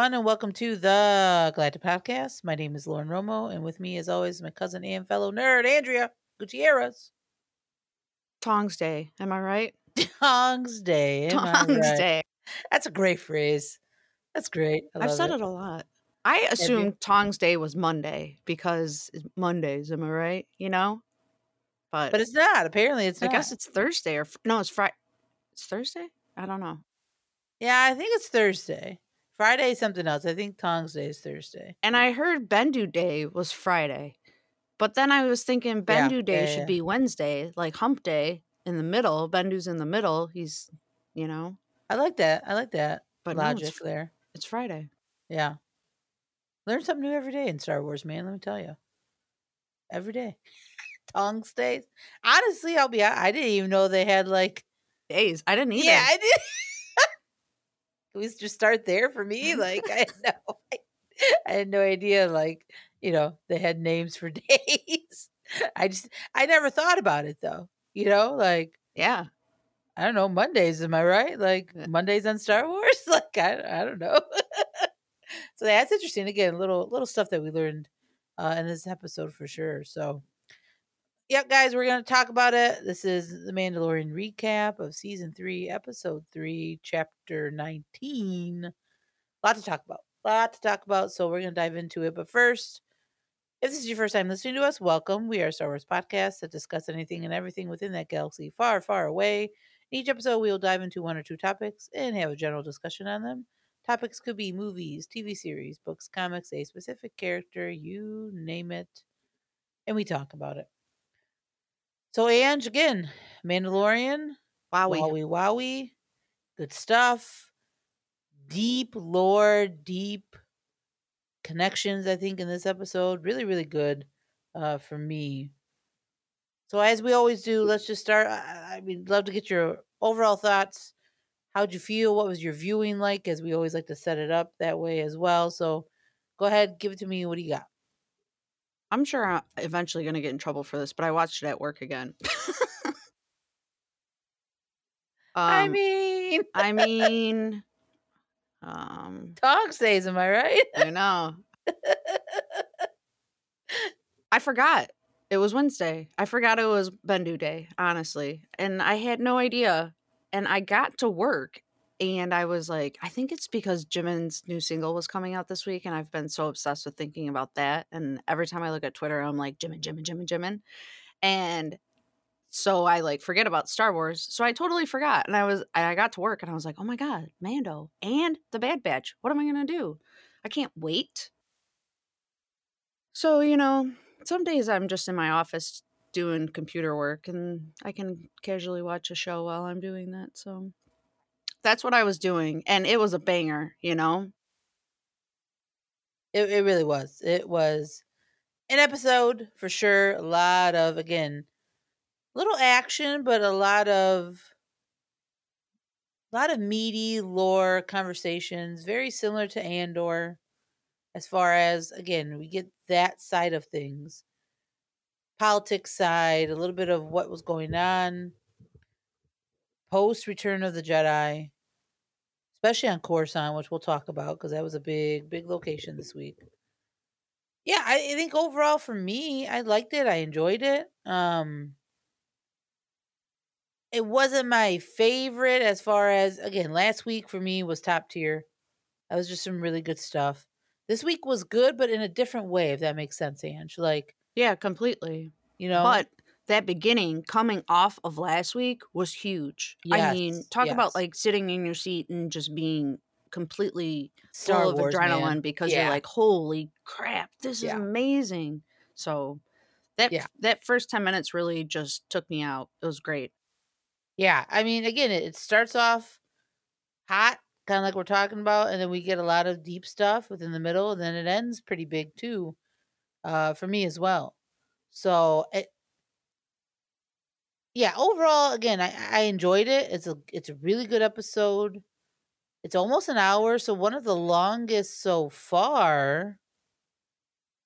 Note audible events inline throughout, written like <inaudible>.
everyone, and welcome to the GALactic Podcast. My name is Lauren Romo, and with me, as always, my cousin and fellow nerd, Andrea Gutierrez. Taungsday. Am I right? <laughs> Tongs Day. Tongs right? Day. That's a great phrase. That's great. I I've said it. a lot. I assumed Taungsday was Monday because it's Mondays. Am I right? You know, but, But it's not. Apparently, it's I not. guess it's Thursday or no, it's Friday. It's Thursday. I don't know. yeah, I think it's Thursday. Friday is something else. I think Taungsday is Thursday. And I heard Bendu Day was Friday, but then I was thinking Yeah, Bendu Day yeah, should yeah. be Wednesday, like Hump Day in the middle. Bendu's in the middle. He's, you know, I like that. I like that but no, logic it's, there. it's Friday. Yeah. Learn something new every day in Star Wars, man. Let me tell you. Every day. <laughs> Taungsdays. Honestly, I'll be I didn't even know they had like Days. I didn't either. Yeah, I did. <laughs> Can we just start there for me? <laughs> Like I had no <laughs> I had no idea like, you know, they had names for <laughs> days. I just I never thought about it though. You know, like yeah. I don't know, Mondays, am I right? Like Mondays on Star Wars? Like I I don't know. so that's interesting. Again, little little stuff that we learned uh in this episode for sure. So Yep, guys, we're gonna talk about it. This is the Mandalorian recap of season three, episode three, chapter nineteen. A lot to talk about. A lot to talk about. So we're gonna dive into it. But first, if this is your first time listening to us, welcome. We are Star Wars podcast that discuss anything and everything within that galaxy far, far away. In each episode, we will dive into one or two topics and have a general discussion on them. Topics could be movies, TV series, books, comics, a specific character, you name it, and we talk about it. So, Ange, again, Mandalorian, Wowie. Wowie Wowie, good stuff. Deep lore, deep connections, I think, in this episode. Really, really good uh, for me. So, as we always do, let's just start. I, I mean, love to get your overall thoughts. How'd you feel? What was your viewing like? As we always like to set it up that way as well. So, go ahead, give it to me. What do you got? I'm sure I'm eventually going to get in trouble for this, but I watched it at work again. <laughs> I Um, mean, <laughs> I mean, um, dog says, am I right? I know. <laughs> I forgot it was Wednesday. I forgot it was Bendu Day, honestly, and I had no idea. And I got to work, and I was like, I think it's because Jimin's new single was coming out this week, and I've been so obsessed with thinking about that. And every time I look at Twitter, I'm like, Jimin, Jimin, Jimin, Jimin, and so I like forget about Star Wars. So I totally forgot. And I was I got to work and I was like, "Oh my god, Mando and the Bad Batch. What am I going to do? I can't wait." So, you know, some days I'm just in my office doing computer work and I can casually watch a show while I'm doing that. So that's what I was doing and it was a banger, you know. It, it really was. It was an episode for sure. A lot of again, little action, but a lot of a lot of meaty lore conversations, very similar to Andor, as far as again, we get that side of things. Politics side, a little bit of what was going on post Return of the Jedi, especially on Coruscant, which we'll talk about because that was a big, big location this week. Yeah, I, I think overall for me, I liked it. I enjoyed it. Um it wasn't my favorite as far as again, last week for me was top tier. That was just some really good stuff. This week was good, but in a different way, if that makes sense, Ange. Like, Yeah, completely. you know, But that beginning coming off of last week was huge. I mean, talk yes. about like sitting in your seat and just being completely Star full of Wars, adrenaline man. because Yeah. you're like, holy crap, this Yeah. is amazing. So that Yeah. that first 10 minutes really just took me out. It was great. Yeah, I mean, again, it, it starts off hot, kind of like we're talking about, and then we get a lot of deep stuff within the middle, and then it ends pretty big too, uh, for me as well. So, it, yeah, overall, again, I, I enjoyed it. It's a it's a really good episode. It's almost an hour, so one of the longest so far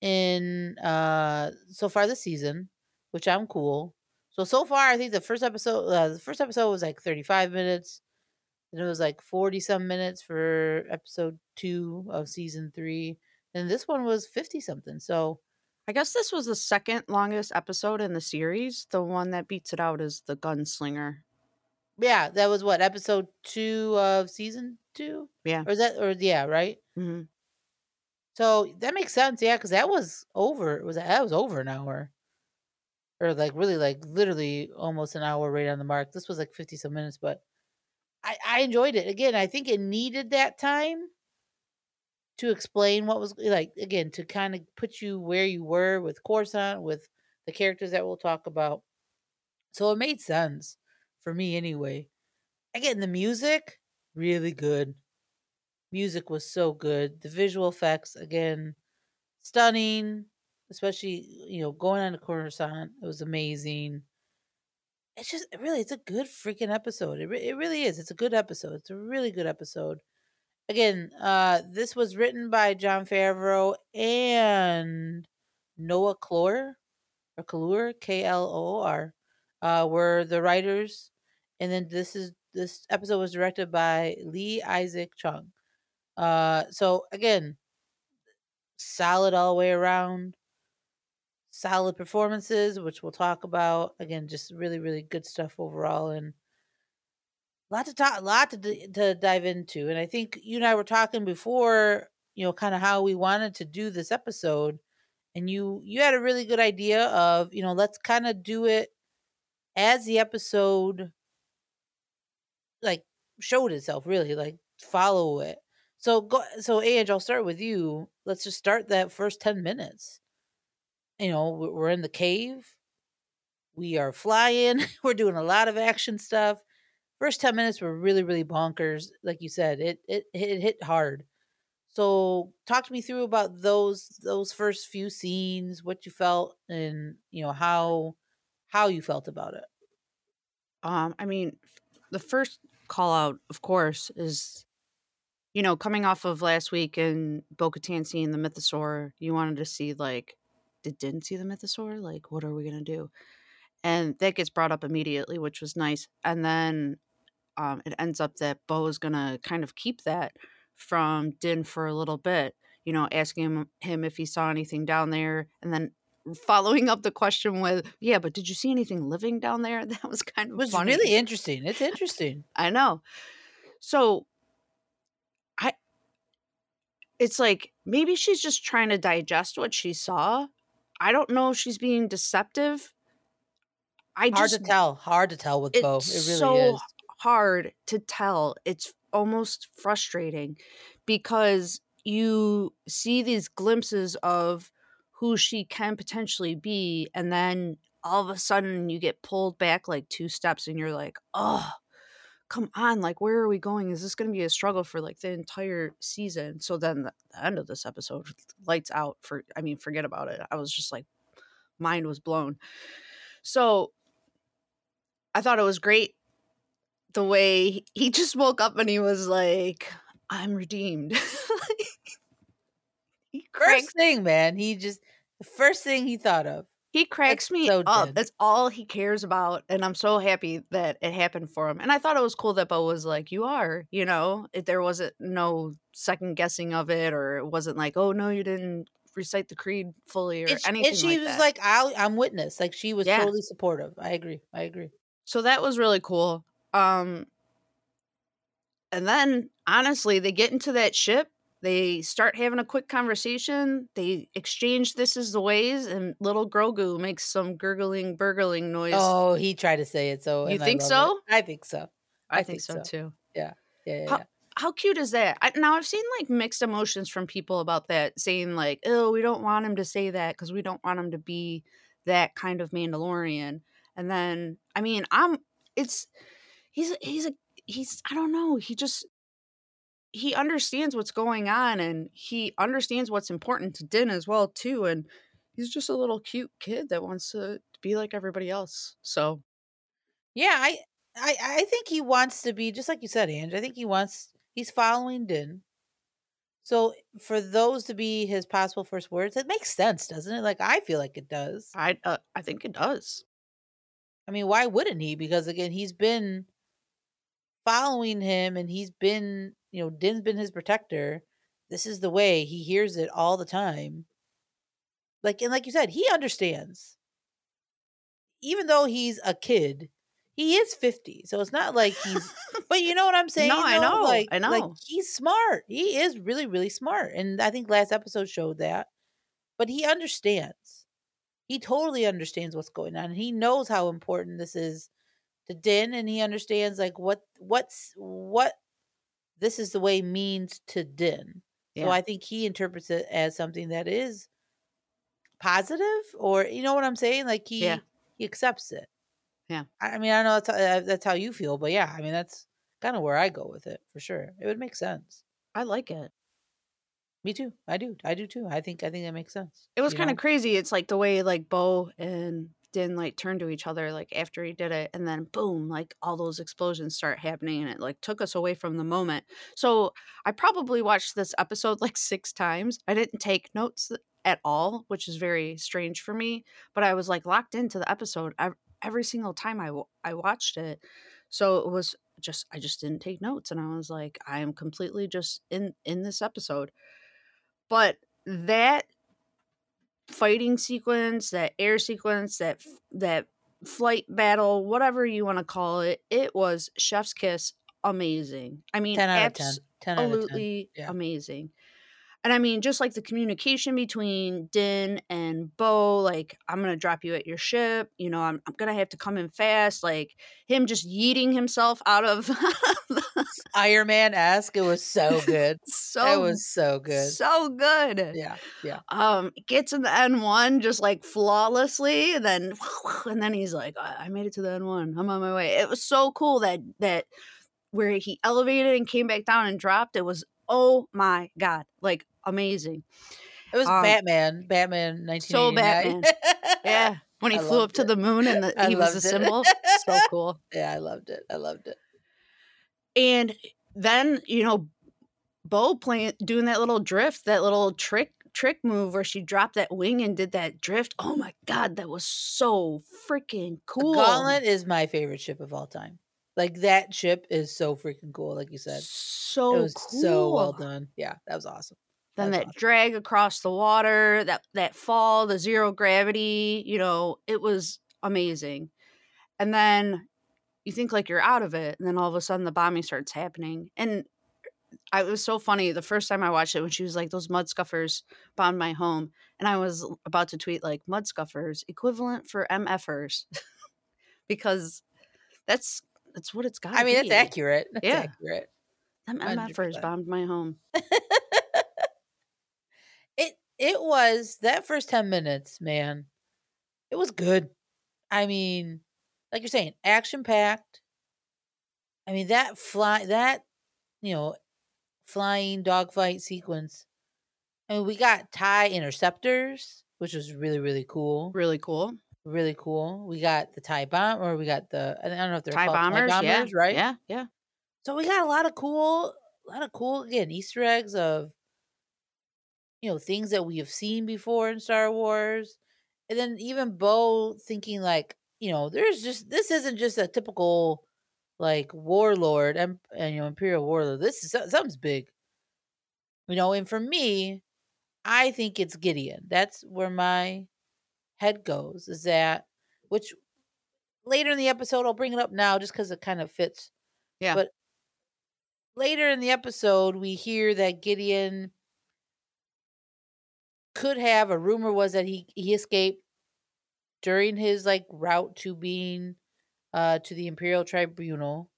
in uh so far this season, which I'm cool. So so far, I think the first episode, uh, the first episode was like 35 minutes. and it was like 40 some minutes for episode two of season three. And this one was 50 something. So I guess this was the second longest episode in the series. The one that beats it out is the gunslinger. yeah, that was what, episode two of season two? Yeah. Or is that or yeah, right? hmm So that makes sense, yeah, because that was over. It was that was over an hour, or like really like literally almost an hour right on the mark. This was like fifty some minutes, but I I enjoyed it. Again, I think it needed that time to explain what was like again to kind of put you where you were with Coruscant with the characters that we'll talk about. So it made sense for me anyway. Again, the music really good. Music was so good. The visual effects again stunning, especially you know going on to Coruscant. It was amazing. It's just really it's a good freaking episode. It re- it really is. It's a good episode. It's a really good episode. Again, uh this was written by Jon Favreau and Noah Kloor or Kalur K L O O R uh were the writers and then this is this episode was directed by Lee Isaac Chung. Uh so again, solid all the way around. Solid performances, which we'll talk about. Again, just really, really good stuff overall, and a lot to talk, lot to to dive into. And I think you and I were talking before, you know, kind of how we wanted to do this episode, and you you had a really good idea of, you know, let's kind of do it as the episode like showed itself, really, like follow it. So go, so Ange, I'll start with you. Let's just start that first ten minutes you know, we- we're in the cave. We are flying. <laughs> We're doing a lot of action stuff. First 10 minutes were really, really bonkers. Like you said, it it it hit hard. So talk to me through about those those first few scenes, what you felt and you know how how you felt about it. Um, I mean, the first call out, of course, is you know coming off of last week and Bo-Katan seeing the Mythosaur. You wanted to see like, did didn't see the Mythosaur? Like, what are we gonna do? And that gets brought up immediately, which was nice. And then um, it ends up that Bo is gonna kind of keep that from Din for a little bit. You know, asking him, him if he saw anything down there, and then following up the question with, "Yeah, but did you see anything living down there?" <laughs> That was kind It of was funny. really interesting. It's interesting. <laughs> I know. So I it's like maybe she's just trying to digest what she saw. I don't know if she's being deceptive. I Hard just to tell. Hard to tell with Bo. It really so is. Hard to tell. It's almost frustrating because you see these glimpses of who she can potentially be and then all of a sudden you get pulled back like two steps and you're like, "Oh, come on, like where are we going? Is this going to be a struggle for like the entire season?" So then the, the end of this episode lights out for I mean, forget about it. I was just like mind was blown. So I thought it was great the way he- just woke up and he was like, I'm redeemed. <laughs> he cracks First thing, man. He just the first thing he thought of. he cracks me so up. Din. That's all he cares about. And I'm so happy that it happened for him. And I thought it was cool that Bo was like, You are, you know, it, there wasn't no second guessing of it, or it wasn't like, Oh, no, you didn't recite the creed fully or And, anything. and she like was that. like, I'll, I'm witness. Like she was Yeah. totally supportive. I agree. I agree. So that was really cool. Um and then honestly, they get into that ship, they start having a quick conversation, they exchange this is the ways, and little Grogu makes some gurgling, burgling noise. Oh, he tried to say it. So You and I think so? it. I think so. I, I think, think so, so. too. Yeah, yeah, How- yeah. How cute is that? I, now I've seen like mixed emotions from people about that, saying like, "Oh, we don't want him to say that because we don't want him to be that kind of Mandalorian." And then, I mean, I'm. It's he's he's a he's I don't know. He just he understands what's going on and he understands what's important to Din as well too. And he's just a little cute kid that wants to be like everybody else. So Yeah, I, I, I think he wants to be just like you said, Ange. I think he wants. He's following Din. So for those to be his possible first words, it makes sense, doesn't it? Like I feel like it does. I uh, I think it does. I mean, why wouldn't he? Because again, he's been following him and he's been, you know, Din's been his protector. This is the way he hears it all the time. Like and like you said, he understands. Even though he's a kid, he is 50. So it's not like he's <laughs> but you know what I'm saying? No, I know, Like I know. like he's smart. He is really, really smart. And I think last episode showed that. But he understands. He totally understands what's going on. And he knows how important this is to Din and he understands like what what's what this is the way means to Din. So I think he interprets it as something that is positive or you know what I'm saying? Like he Yeah. he accepts it. Yeah. I mean, I know that's how, uh, that's how you feel, but yeah, I mean that's kind of where I go with it for sure. It would make sense. I like it. Me too. I do. I do too. I think I think that makes sense. It was kind know? of crazy. It's like the way like Bo and Din like turn to each other like after he did it, and then boom, like all those explosions start happening, and it like took us away from the moment. So I probably watched this episode like six times. I didn't take notes at all, which is very strange for me. But I was like locked into the episode every single time I I watched it. So it was just I just didn't take notes, and I was like I am completely just in in this episode. But that fighting sequence, that air sequence, that that flight battle, whatever you want to call it, it was chef's kiss amazing. I mean, 10 out of 10. 10 out of 10. absolutely Yeah. amazing. And I mean, just like the communication between Din and Bo, like, I'm going to drop you at your ship. You know, I'm, I'm going to have to come in fast. Like, him just yeeting himself out of <laughs> Iron Man esque. It was so good. so, it was so good. so good. yeah. Yeah. um gets in the N1 just like flawlessly and then <laughs> and then he's like I I made it to the N1 I'm on my way it was so cool that that where he elevated and came back down and dropped it was oh my god like amazing It was Um, Batman. Batman 1989. so Batman. yeah when <laughs> he I flew up loved to the moon and the, he was a it. symbol so <laughs> cool yeah, I loved it. I loved it. and then you know Bo playing doing that little drift, that little trick trick move where she dropped that wing and did that drift. Oh my god, that was so freaking cool. The Gauntlet is my favorite ship of all time. Like that ship is so freaking cool. Like you said, so it was cool. so well done. Yeah, that was awesome. Then That that awesome. drag across the water, that that fall, the zero gravity, you know, it was amazing. And then you think like you're out of it, and then all of a sudden the bombing starts happening. And I it was so funny the first time I watched it when she was like, "Those mud scuffers bombed my home," and I was about to tweet like, "Mud scuffers equivalent for MFers," <laughs> because that's that's what it's got. I mean, that's accurate. It's Yeah. accurate. Them MFers 100%. bombed my home. <laughs> It it was that first 10 minutes, man. It was good. I mean, like you're saying, action packed. I mean, that fly that, you know, flying dogfight sequence. I mean, we got tie interceptors, which was really, really cool. Really cool. Really cool. We got the tie bomb, or we got the I don't know if they're called bombers, tie yeah, right? Yeah, yeah. So we got a lot of cool, a lot of cool again Easter eggs of, you know, things that we have seen before in Star Wars, and then even Bo thinking like, you know, there's just this isn't just a typical like warlord and and you know imperial warlord. This is so- something's big, you know. And for me, I think it's Gideon. That's where my head goes. Is that which later in the episode I'll bring it up now just because it kind of fits Yeah. But later in the episode, we hear that Gideon could have a rumor was that he he escaped during his like route to being uh to the Imperial Tribunal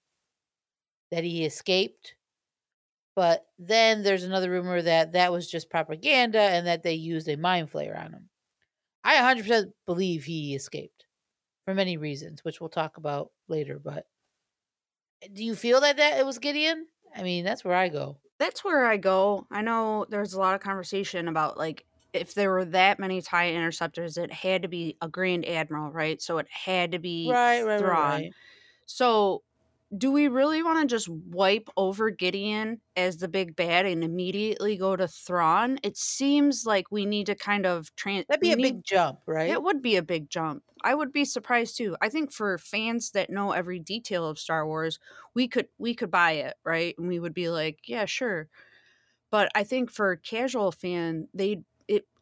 that he escaped. But then there's another rumor that that was just propaganda and that they used a mind flayer on him. I 100% believe he escaped for many reasons, which we'll talk about later. But eh, do you feel that that it was Gideon? I mean, that's where I go. That's where I go. I know there's a lot of conversation about like if there were that many tie interceptors, it had to be a grand admiral, right? So it had to be Right, right, right, right. So do we really want to just wipe over Gideon as the big bad and immediately go to Thrawn? It seems like we need to kind of trans. That'd be a need- big jump, right? It would be a big jump. I would be surprised too. I think for fans that know every detail of Star Wars, we could we could buy it, right? And we would be like, yeah, sure. But I think for a casual fan, they it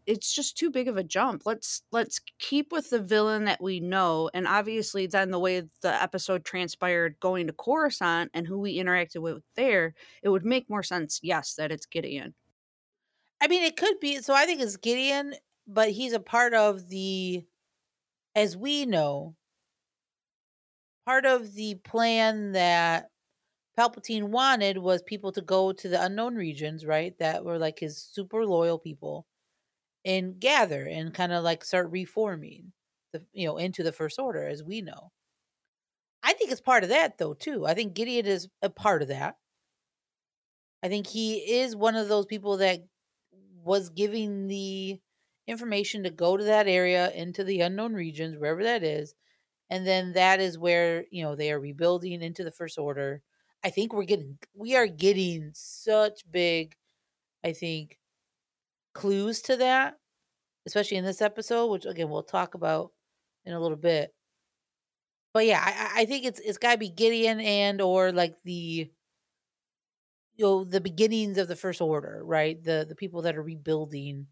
it's just too big of a jump. Let's let's keep with the villain that we know, and obviously then the way the episode transpired going to Coruscant and who we interacted with there, it would make more sense, yes, that it's Gideon. I mean, it could be. So I think it's Gideon, but he's a part of the, as we know, part of the plan that Palpatine wanted was people to go to the unknown regions, right? That were like his super loyal people and gather and kind of like start reforming the, you know, into the First Order, as we know. I think it's part of that, though, too. I think Gideon is a part of that. I think he is one of those people that was giving the information to go to that area into the unknown regions wherever that is and then that is where you know they are rebuilding into the first order i think we're getting we are getting such big i think clues to that especially in this episode which again we'll talk about in a little bit. But yeah i, I think it's it's got to be gideon and or like the you know the beginnings of the first order right? The the people that are rebuilding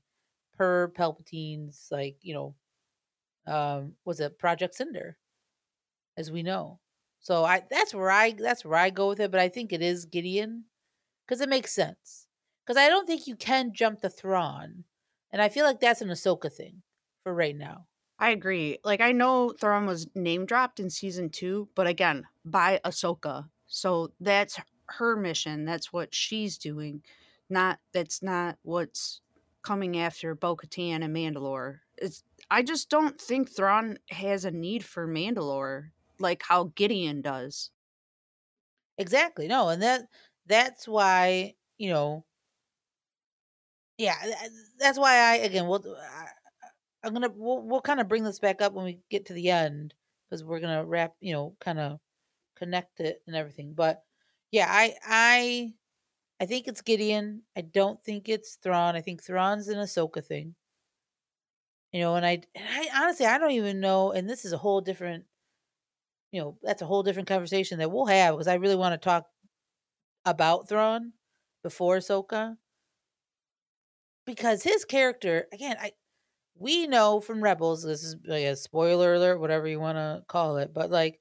per palpatine's like you know um was it project cinder as we know. So i that's where i that's where i go with it but i think it is gideon because it makes sense because i don't think you can jump the Thrawn, and i feel like that's an ahsoka thing for right now I agree. Like I know Thrawn was name dropped in season two, but again, by Ahsoka. So that's her mission. That's what she's doing. Not that's not what's coming after Bo Katan and Mandalore. It's I just don't think Thrawn has a need for Mandalore like how Gideon does. Exactly. No, and that that's why you know. Yeah, uh, that's why I again. We'll. Uh, I, I'm gonna. We'll, we'll kind of bring this back up when we get to the end because we're gonna wrap. You know, kind of connect it and everything. But yeah, I I I think it's Gideon. I don't think it's Thrawn. I think Thrawn's an Ahsoka thing. You know, and I and I honestly I don't even know. And this is a whole different. You know, that's a whole different conversation that we'll have because I really want to talk about Thrawn before Ahsoka. Because his character, again, I we know from Rebels, this is like a spoiler alert, whatever you want to call it, but like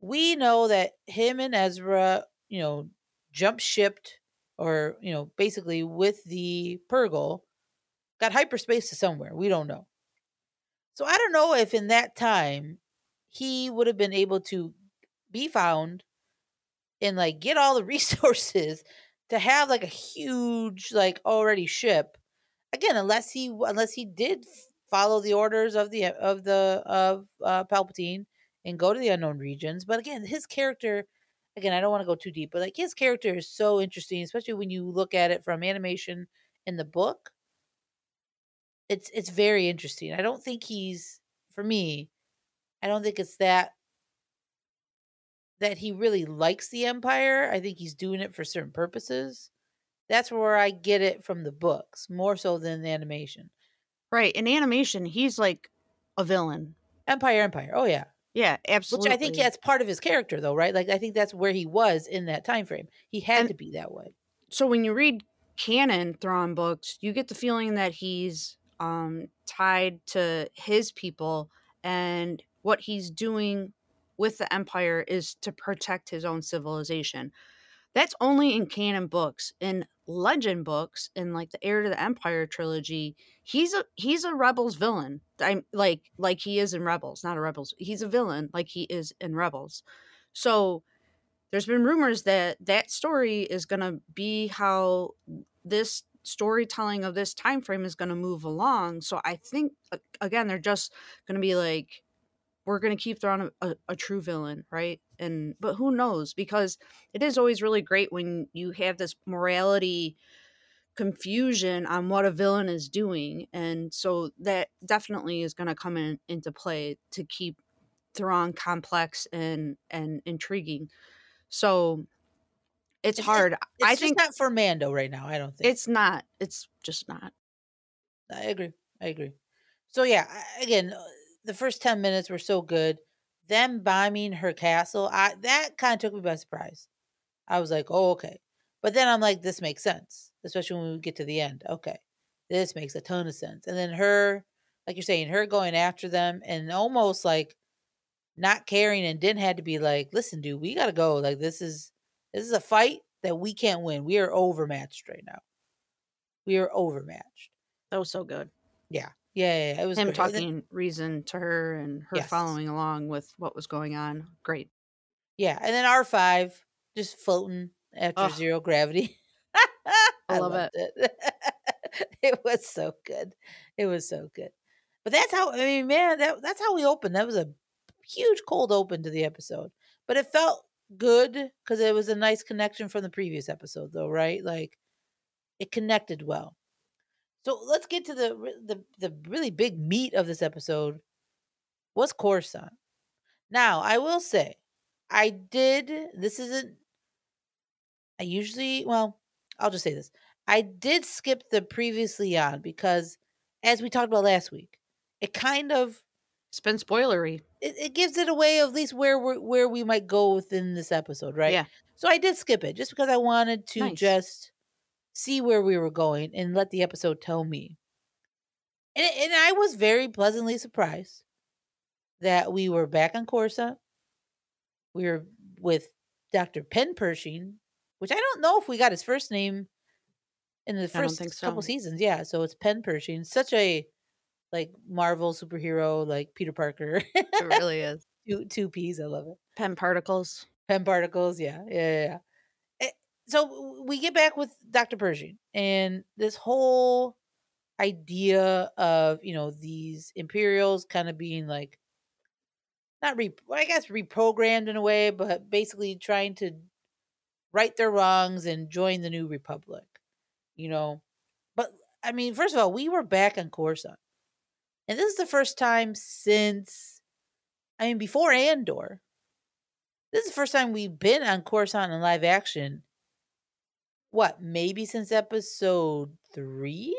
we know that him and Ezra, you know, jump shipped or, you know, basically with the Purrgil, got hyperspace to somewhere. We don't know. So I don't know if in that time he would have been able to be found and like get all the <laughs> resources to have like a huge like already ship again unless he unless he did follow the orders of the of the of uh, palpatine and go to the unknown regions but again his character again i don't want to go too deep but like his character is so interesting especially when you look at it from animation in the book. It's it's very interesting i don't think he's for me i don't think it's that that he really likes the empire i think he's doing it for certain purposes that's where i get it from the books more so than the animation Right. In animation, he's like a villain. empire empire oh yeah Yeah, absolutely. which i think that's part of his character though right like i think that's where he was in that time frame he had And- to be that way so when you read canon Thrawn books, you get the feeling that he's um, tied to his people, and what he's doing with the Empire is to protect his own civilization. That's only in canon books. In legend books, in like the Heir to the Empire trilogy, he's a he's a rebels villain. I'm like like he is in Rebels, not a rebels. He's a villain like he is in Rebels. So there's been rumors that that story is going to be how this storytelling of this time frame is going to move along so i think again they're just going to be like we're going to keep throwing a, a, a true villain right and but who knows because it is always really great when you have this morality confusion on what a villain is doing and so that definitely is going to come in into play to keep Thrawn complex and and intriguing. So it's, It's- hard. It's I think not for Mando right now. I don't think it's not. It's just not. I agree. I agree. So yeah, again, uh, the first ten minutes were so good. Them bombing her castle, I that kind of took me by surprise. I was like, oh okay, but then I'm like, this makes sense, especially when we get to the end. Okay, this makes a ton of sense. And then her, like you're saying, her going after them and almost like not caring and didn't had to be like, listen, dude, we gotta go. Like this is this is a fight that we can't win. We are overmatched right now. We are overmatched. That was so good. Yeah, yeah, yeah. It was Him great. And then- talking reason to her and her Yes. following along with what was going on. Great. Yeah, and then R five just floating after Ugh. zero gravity. <laughs> I love loved it. <laughs> it was so good. It was so good. But that's how I mean, man, that that's how we opened. That was a huge cold open to the episode. But it felt good because it was a nice connection from the previous episode, though, right? Like it connected well. So let's get to the the the really big meat of this episode. What's Coruscant. Now I will say, I did. This isn't. I usually well, I'll just say this. I did skip the previously on because, as we talked about last week, it kind of It's been spoilery. it, it gives it away of at least where we where we might go within this episode, right? Yeah. So I did skip it just because I wanted to Nice. just see where we were going and let the episode tell me. And and I was very pleasantly surprised that we were back on Coruscant. We were with Dr. Penn Pershing, which I don't know if we got his first name in the first think couple seasons. Yeah, so it's Penn Pershing, such a like Marvel superhero, like Peter Parker. It really is. <laughs> two two P's. I love it. Pen particles. Pen particles. Yeah, yeah, yeah. So we get back with Dr. Pershing and this whole idea of you know these Imperials kind of being like not re I guess reprogrammed in a way, but basically trying to right their wrongs and join the new republic. You know, but I mean, first of all, we were back on Coruscant, and this is the first time since I mean before Andor. This is the first time we've been on Coruscant in live action. What, maybe since episode three?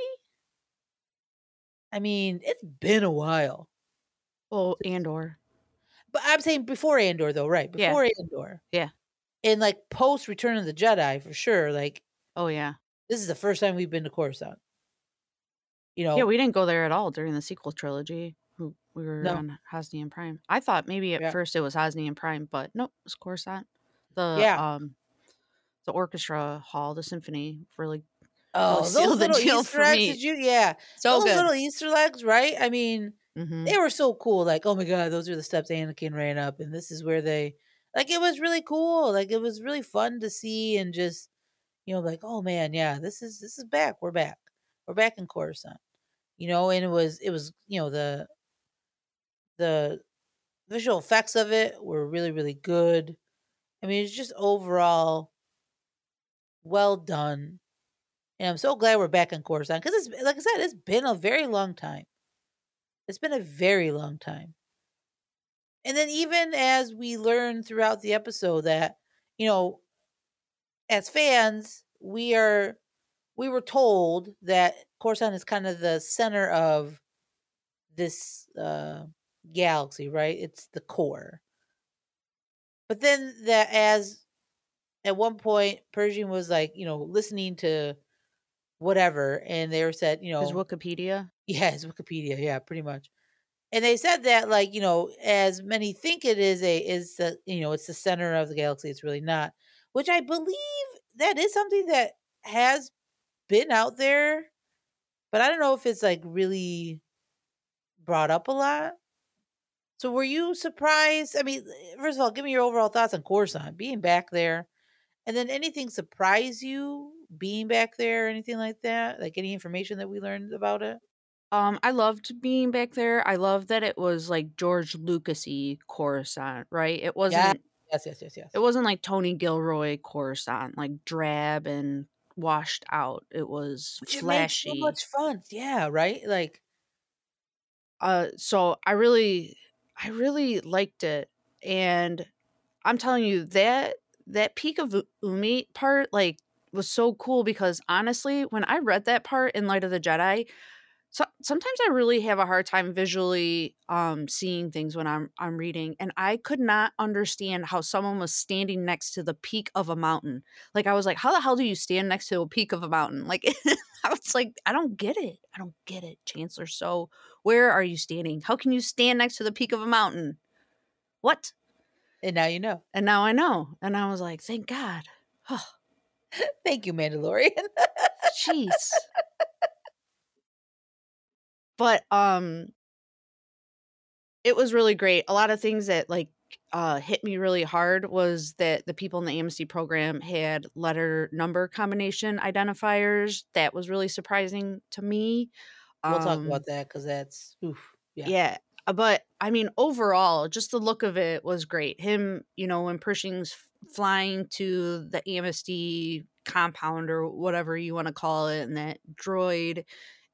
I mean, it's been a while. Well, Andor. But I'm saying before Andor, though, right? Yeah. Before Andor. Yeah. And like post Return of the Jedi, for sure. Like, Oh yeah. this is the first time we've been to Coruscant. You know, Yeah, we didn't go there at all during the sequel trilogy. We we were No. on Hosnian Prime. I thought maybe at Yeah. first it was Hosnian Prime, but nope, it's Coruscant. The Yeah. um the orchestra hall, the symphony, really <laughs> oh, those little Easter eggs that you, yeah, so those good. little Easter eggs, right? I mean, hmm they were so cool. Like, oh my god, those are the steps Anakin ran up, and this is where they like it was really cool. Like it was really fun to see and just you know, like, oh man, yeah, this is this is back. We're back. We're back in Coruscant. You know, and it was it was, you know, the the visual effects of it were really, really good. I mean, it's just overall well done. And I'm so glad we're back in Coruscant because it's like I said, it's been a very long time. It's been a very long time. And then even as we learn throughout the episode that, you know, as fans, we are we were told that Coruscant is kind of the center of this uh galaxy, right? It's the core. But then that as at one point Pershing was like, you know, listening to whatever and they were said, you know, <laughs> His Wikipedia. yeah, it's Wikipedia. Yeah, pretty much. And they said that, like, you know, as many think it is a is the you know it's the center of the galaxy. It's really not, which I believe that is something that has been out there, but I don't know if it's like really brought up a lot. So were you surprised? I mean, eh, first of all, give me your overall thoughts on Coruscant being back there, and then anything surprise you being back there, or anything like that? Like any information that we learned about it? Um, I loved being back there. I love that it was like George Lucasy Coruscant, right? It wasn't Yes, yes, yes, yes. it wasn't like Tony Gilroy Coruscant, like drab and washed out. It was Which it flashy. so much fun. Yeah, right? Like uh so I really I really liked it. And I'm telling you that that peak of Umi part like was so cool because honestly, when I read that part in Light of the Jedi, so sometimes I really have a hard time visually um, seeing things when I'm I'm reading, and I could not understand how someone was standing next to the peak of a mountain. Like I was like, how the hell do you stand next to a peak of a mountain? Like <laughs> I was like, I don't get it. I don't get it, Chancellor. So where are you standing? How can you stand next to the peak of a mountain? What? And now you know. And now I know. And I was like, thank God. Oh. <laughs> Thank you, Mandalorian. Jeez. <laughs> But um it was really great. A lot of things that like uh hit me really hard was that the people in the AMC program had letter number combination identifiers. That was really surprising to me. We'll um, talk about that because that's oof, yeah. yeah. Uh, but I mean, overall, just the look of it was great. Him, you know, when Pershing's flying to the Amnesty compound or whatever you want to call it, and that droid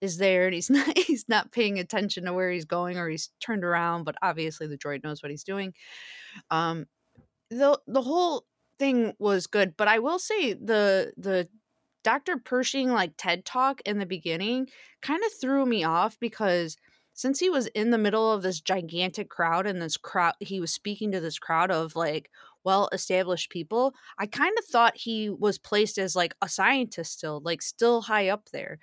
is there and he's <laughs> not he's not paying attention to where he's going or he's turned around but obviously the droid knows what he's doing um the the whole thing was good but i will say the the dr pershing like ted talk in the beginning kind of threw me off because since he was in the middle of this gigantic crowd and this crowd he was speaking to this crowd of like well established people i kind of thought he was placed as like a scientist still like still high up there.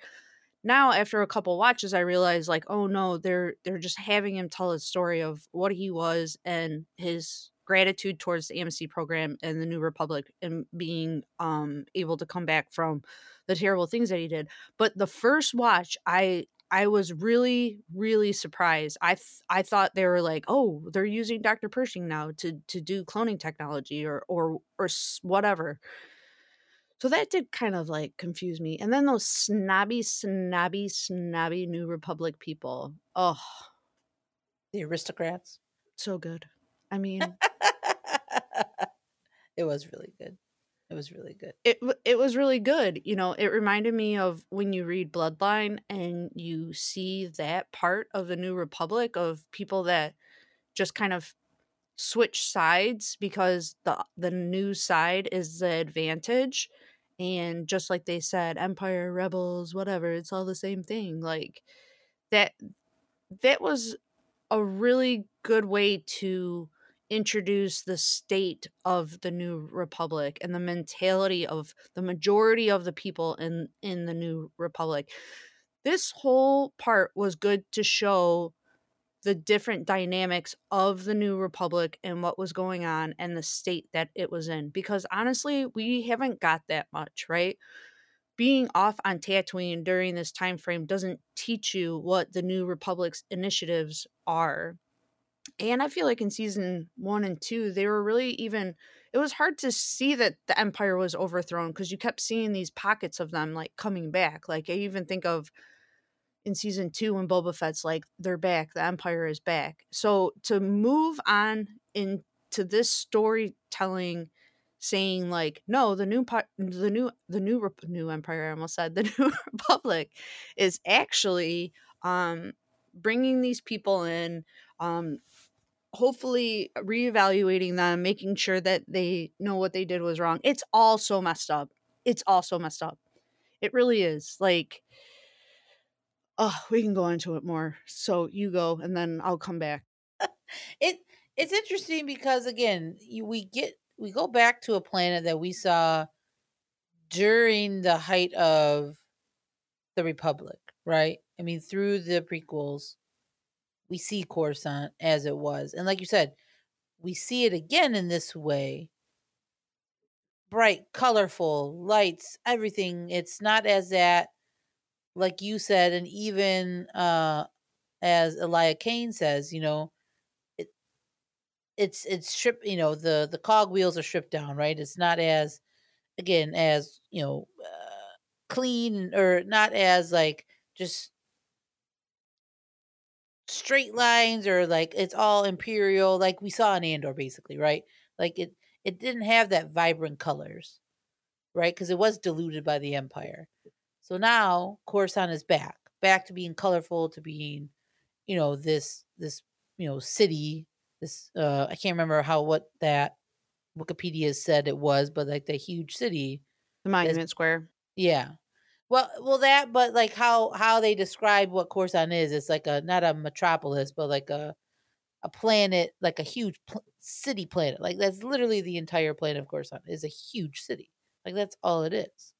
Now after a couple watches i realized like oh no they're they're just having him tell his story of what he was and his gratitude towards the amnesty program and the new republic and being um able to come back from the terrible things that he did. But the first watch i i was really really surprised i th- i thought they were like oh they're using dr pershing now to to do cloning technology or or or whatever so that did kind of like confuse me. And then those snobby, snobby, snobby New Republic people. Oh, the aristocrats. So good. I <laughs> mean, it was really good. It was really good. It it was really good. You know, it reminded me of when you read Bloodline and you see that part of the New Republic of people that just kind of switch sides because the the new side is the advantage and just like they said empire rebels whatever it's all the same thing like that that was a really good way to introduce the state of the new republic and the mentality of the majority of the people in in the new republic. This whole part was good to show the different dynamics of the new republic and what was going on and the state that it was in because honestly we haven't got that much right? Being off on Tatooine during this time frame doesn't teach you what the new republic's initiatives are and i feel like in season 1 and 2 they were really even it was hard to see that the empire was overthrown because you kept seeing these pockets of them like coming back like i even think of in season two when Boba Fett's like, they're back, the Empire is back. So to move on into this storytelling, saying like, no, the new part, the new the new new Empire, I almost said <laughs> the new Republic, is actually um, bringing these people in. Um, hopefully reevaluating them making sure that they know what they did was wrong it's all so messed up it's all so messed up it really is like oh, we can go into it more. So you go, and then I'll come back. <laughs> it it's interesting because again, you, we get we go back to a planet that we saw during the height of the Republic, right? I mean, through the prequels, we see Coruscant as it was, and like you said, we see it again in this way bright, colorful lights, everything. It's not as that like you said, and even uh, as Elia Kane says, you know, it it's it's stripped. You know, the the cog wheels are stripped down, right? It's not as again as you know uh, clean or not as like just straight lines or like it's all imperial like we saw in Andor basically right like it it didn't have that vibrant colors right because it was diluted by the empire so now Coruscant is back, back to being colorful, to being, you know, this this you know city this uh I can't remember how what that Wikipedia said it was, but like the huge city. The Monument Square. Yeah. Well, well, that, but like how how they describe what Coruscant is, it's like a not a metropolis, but like a a planet, like a huge pl- city planet. Like that's literally the entire planet of is a huge city. Like that's all it is.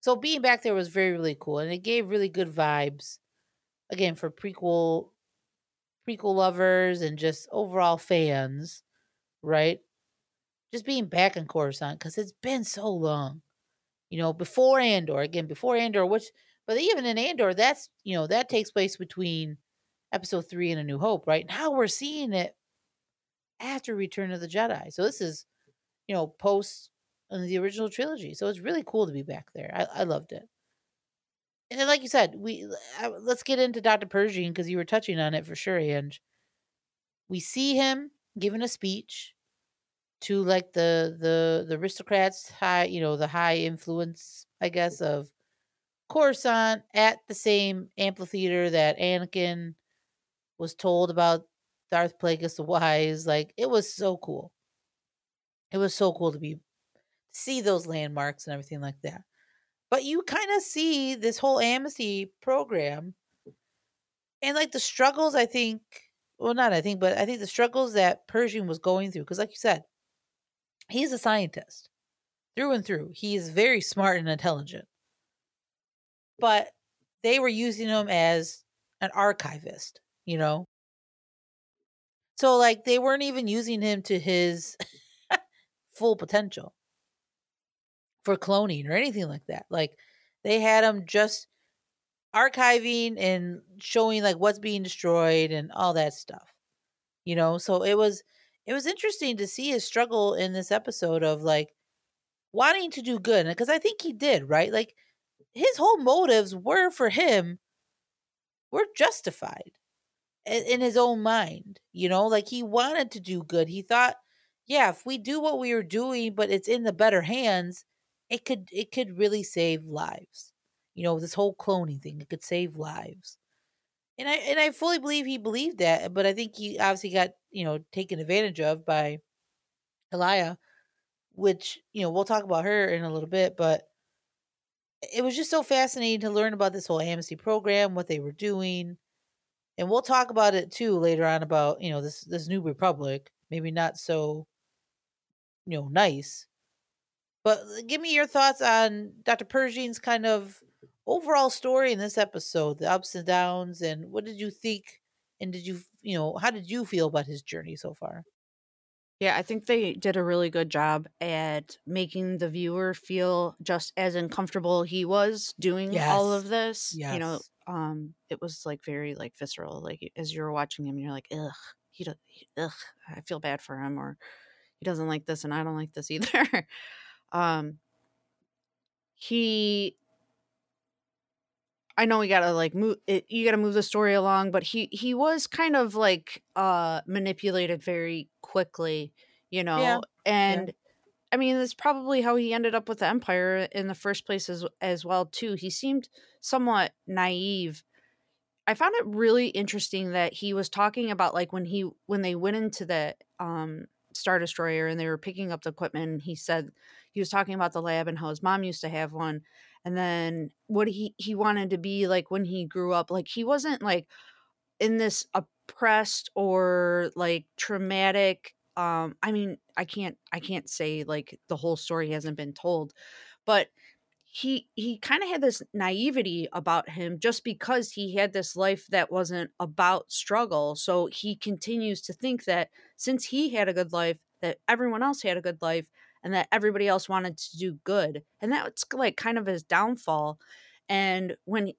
So being back there was very really cool, and it gave really good vibes. Again, for prequel prequel lovers and just overall fans, right? Just being back in Coruscant because it's been so long you know, before Andor, again, before Andor, which, but even in Andor, that's, you know, that takes place between episode three and A New Hope, right? Now we're seeing it after Return of the Jedi. So this is, you know, post uh, the original trilogy. So it's really cool to be back there. I, I loved it. And then, like you said, we uh, let's get into Dr. Pershing because you were touching on it for sure. And we see him giving a speech to like the the the aristocrats high you know the high influence i guess mm-hmm. of coruscant at the same amphitheater that anakin was told about darth plagueis the wise like it was so cool. It was so cool to be see those landmarks and everything like that. But you kind of see this whole amnesty program and like the struggles i think well not i think but i think the struggles that pershing was going through because like you said he's a scientist through and through. He's very smart and intelligent. But they were using him as an archivist, you know? So, like, they weren't even using him to his <laughs> full potential for cloning or anything like that. Like, they had him just archiving and showing, like, what's being destroyed and all that stuff, you know? So, it was it was interesting to see his struggle in this episode of like wanting to do good because I think he did, right? Like his whole motives were for him were justified in, his own mind, you know, like he wanted to do good. He thought, yeah, if we do what we were doing, but it's in the better hands, it could it could really save lives. You know, this whole cloning thing, it could save lives and I and I fully believe he believed that, but I think he obviously got you know taken advantage of by Elia, which you know we'll talk about her in a little bit, but it was just so fascinating to learn about this whole amnesty program, what they were doing, and we'll talk about it too later on about you know this this new republic, maybe not so you know nice, but uh, give me your thoughts on Dr. Pershing's kind of overall story in this episode, the ups and downs, and what did you think? And did you, you know, how did you feel about his journey so far? Yeah, I think they did a really good job at making the viewer feel just as uncomfortable he was doing yes. all of this. Yes. You know, um, it was like very like visceral. Like as you're watching him, you're like, ugh, he, does, ugh, I feel bad for him, or he doesn't like this, and I don't like this either. <laughs> um, he I know we gotta like move it, you gotta move the story along, but he he was kind of like uh manipulated very quickly, you know. Yeah. And yeah. I mean, that's probably how he ended up with the empire in the first place as as well too. He seemed somewhat naive. I found it really interesting that he was talking about like when he when they went into the um star destroyer and they were picking up the equipment and he said he was talking about the lab and how his mom used to have one and then what he he wanted to be like when he grew up like he wasn't like in this oppressed or like traumatic um i mean i can't i can't say like the whole story hasn't been told but he he kind of had this naivety about him just because he had this life that wasn't about struggle so he continues to think that since he had a good life that everyone else had a good life and that everybody else wanted to do good and that's like kind of his downfall and when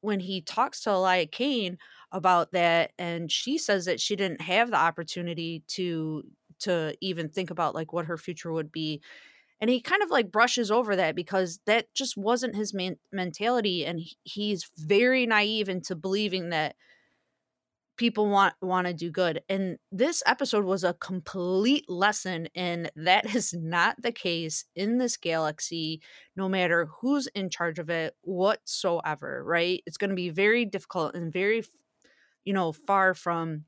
when he talks to Elia Kane about that and she says that she didn't have the opportunity to to even think about like what her future would be and he kind of like brushes over that because that just wasn't his man- mentality and he's very naive into believing that people want want to do good and this episode was a complete lesson in that is not the case in this galaxy no matter who's in charge of it whatsoever right it's going to be very difficult and very you know far from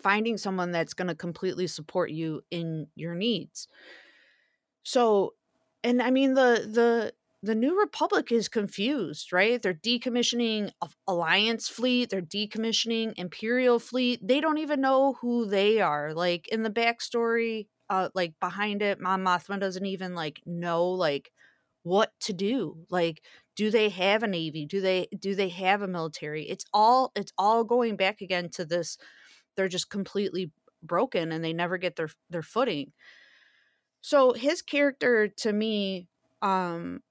finding someone that's going to completely support you in your needs. So, and I mean the the the New Republic is confused, right? They're decommissioning Alliance fleet, they're decommissioning Imperial fleet. They don't even know who they are. Like in the backstory, uh, like behind it, Mon Mothma doesn't even like know like what to do. Like, do they have a navy? Do they do they have a military? It's all it's all going back again to this. They're just completely broken and they never get their their footing. So his character to me um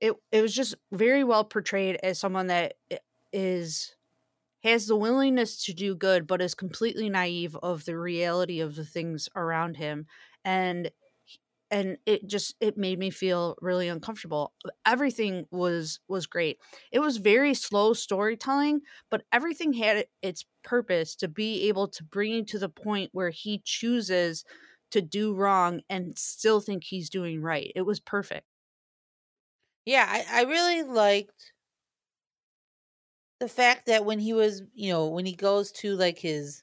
it it was just very well portrayed as someone that is has the willingness to do good but is completely naive of the reality of the things around him and and it just it made me feel really uncomfortable. Everything was was great. It was very slow storytelling but everything had its purpose to be able to bring you to the point where he chooses to do wrong and still think he's doing right it was perfect yeah, I, I really liked the fact that when he was, you know, when he goes to like his,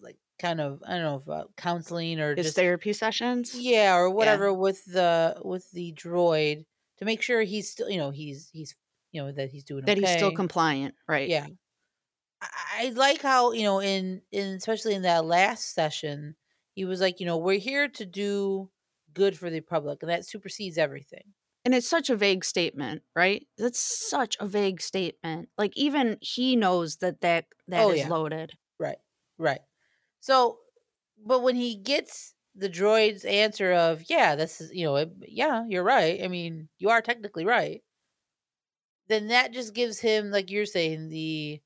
like kind of, I don't know, if, uh, counseling or his just therapy sessions. yeah, or whatever yeah. with the with the droid to make sure he's still, you know, he's he's you know that he's doing that okay. he's still compliant, right? Yeah, I, I like how you know in in especially in that last session he was like, you know, we're here to do good for the public, and that supersedes everything. And it's such a vague statement right? That's such a vague statement. Like even he knows that that that oh, is yeah. loaded. Right right. So but when he gets the droid's answer of yeah this is you know yeah you're right. I mean you are technically right then that just gives him like you're saying the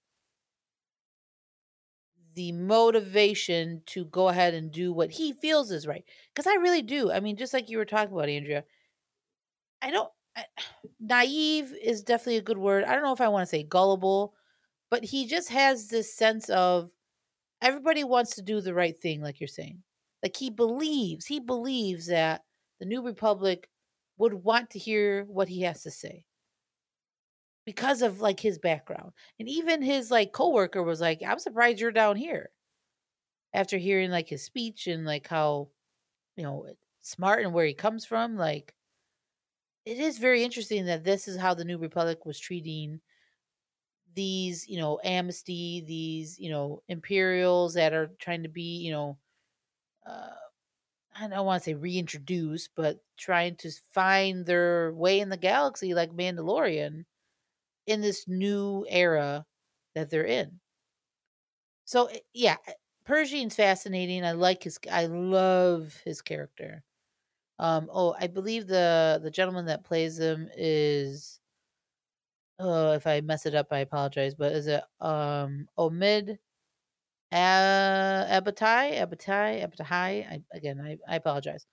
the motivation to go ahead and do what he feels is right because i really do i mean just like you were talking about andrea I don't I, <sighs> naive is definitely a good word. I don't know if I want to say gullible, but he just has this sense of everybody wants to do the right thing like you're saying. Like he believes, he believes that the new republic would want to hear what he has to say because of like his background. And even his like coworker was like, "I'm surprised you're down here." After hearing like his speech and like how you know smart and where he comes from, like it is very interesting that this is how the New Republic was treating these, you know, amnesty, these, you know, Imperials that are trying to be, you know, uh, I don't want to say reintroduce, but trying to find their way in the galaxy like Mandalorian in this new era that they're in. So eh, yeah, eh, Pershing's fascinating. I like his I love his character. Um, oh, I believe the the gentleman that plays him is. Oh, if I mess it up, I apologize. But is it um Omid uh, Abatai? Abatai? Abatai? Again, I, I apologize.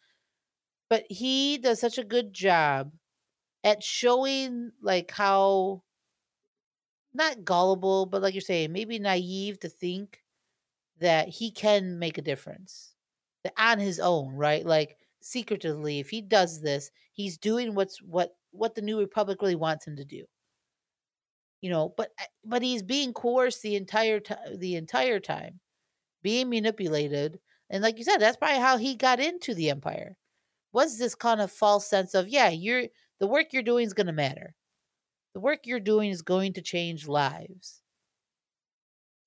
But he does such a good job at showing like how not gullible, but like you're saying, maybe naive to think that he can make a difference that on his own, right? Like secretively if he does this he's doing what's what what the new republic really wants him to do. You know but eh, but he's being coerced the entire time the entire time being manipulated and like you said that's probably how he got into the empire. Was this kind of false sense of yeah you're the work you're doing is going to matter the work you're doing is going to change lives.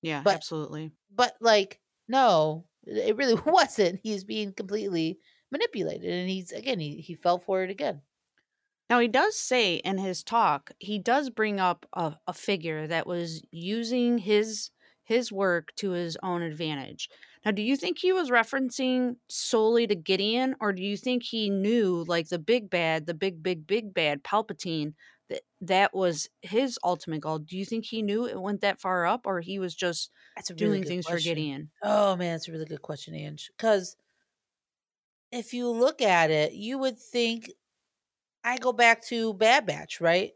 Yeah but, absolutely. but like no it really <laughs> wasn't he's being completely manipulated and he's again he, he fell for it again. Now he does say in his talk he does bring up a, a figure that was using his his work to his own advantage. Now do you think he was referencing solely to gideon or do you think he knew like the big bad the big big big bad palpatine that that was his ultimate goal do you think he knew it went that far up or he was just really doing things question. for gideon oh man that's a really good question ange because if you look at it, you would think I go back to Bad Batch, right?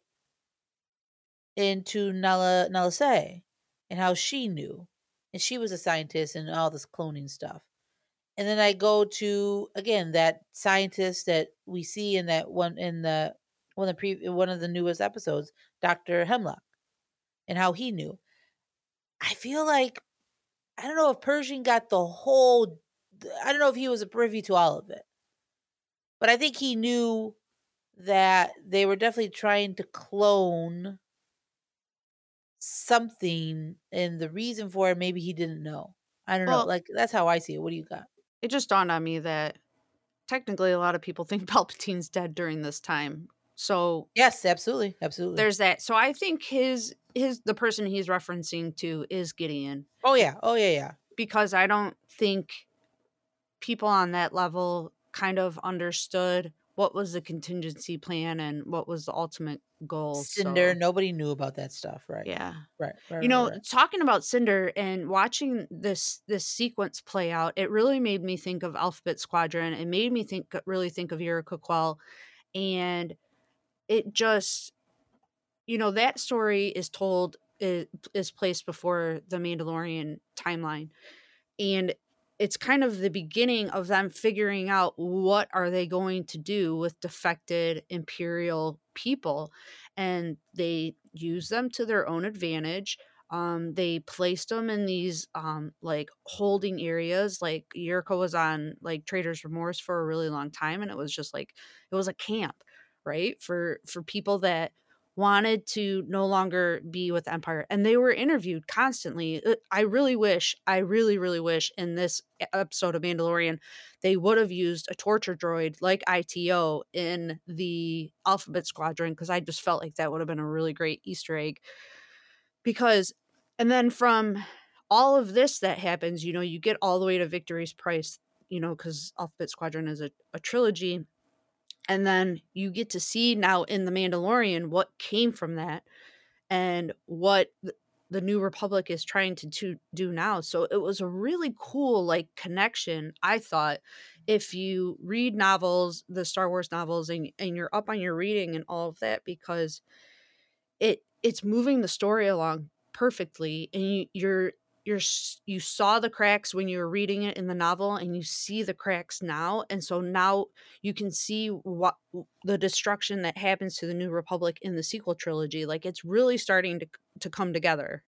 Into Nala Nala Se and how she knew. And she was a scientist and all this cloning stuff. And then I go to again that scientist that we see in that one in the one of the pre, one of the newest episodes, Dr. Hemlock, and how he knew. I feel like I don't know if Pershing got the whole. I don't know if he was a privy to all of it, but I think he knew that they were definitely trying to clone something, and the reason for it maybe he didn't know. I don't know. Like that's how I see it. What do you got? It just dawned on me that technically a lot of people <laughs> think Palpatine's dead during this time. So Yes, absolutely, absolutely. there's that. So I think his his the person he's referencing to is Gideon oh yeah, oh yeah, yeah. because I don't think people on that level kind of understood what was the contingency plan and what was the ultimate goal. Cinder. so- Nobody knew about that stuff, right? yeah. right. right you know right, talking about cinder and watching this this sequence play out it really made me think of alphabet squadron it made me think really think of Yrica Quell and it just you know that story is told is, is placed before the mandalorian timeline. And it's kind of the beginning of them figuring out what are they going to do with defected imperial people. And they use them to their own advantage. Um, they placed them in these um, like holding areas like Yrica was on like Traitor's Remorse for a really long time and it was just like it was a camp right for for people that wanted to no longer be with empire and they were interviewed constantly Uh, i really wish i really really wish in this episode of mandalorian they would have used a torture droid like IT-O in the alphabet squadron because i just felt like that would have been a really great easter egg. Because and then from all of this that happens you know you get all the way to victory's price you know because alphabet squadron is a, a trilogy and then you get to see now in the mandalorian what came from that and what the new republic is trying to, to do now so it was a really cool like connection i thought if you read novels the star wars novels and, and you're up on your reading and all of that because it it's moving the story along perfectly and you, you're you're you saw the cracks when you were reading it in the novel and you see the cracks now and so now you can see what the destruction that happens to the new republic in the sequel trilogy like it's really starting to to come together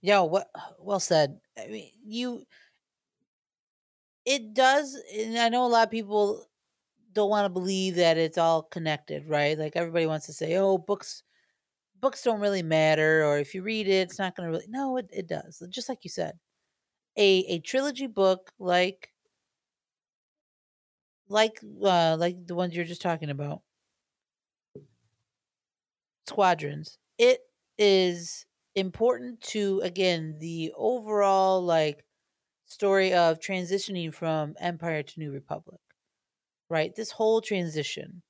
Yeah, what <sighs> well said. I mean, you it does and I know a lot of people don't want to believe that it's all connected, right? Like everybody wants to say, "Oh, books books don't really matter or if you read it, it's not going to really No, it it does. Just like you said. A a trilogy book like like uh like the ones you're just talking about. Squadrons. It is important to again the overall like story of transitioning from empire to new republic right this whole transition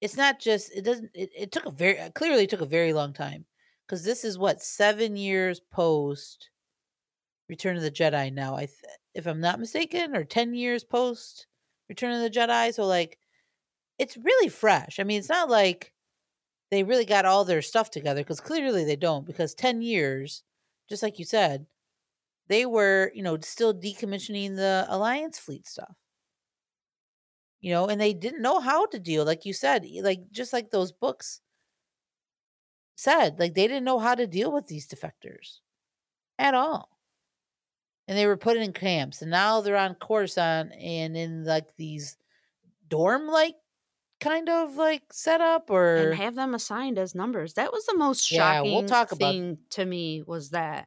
it's not just it doesn't it, it took a very clearly took a very long time because this is what seven years post return of the jedi now i th- if i'm not mistaken or 10 years post return of the jedi so like it's really fresh. I mean it's not like they really got all their stuff together because clearly they don't because 10 years just like you said they were you know still decommissioning the alliance fleet stuff you know and they didn't know how to deal like you said like just like those books said like they didn't know how to deal with these defectors at all. And they were put in camps and now they're on coruscant and in like these dorm like kind of like setup or and have them assigned as numbers. That was the most Yeah, shocking we'll talk about- thing to me was that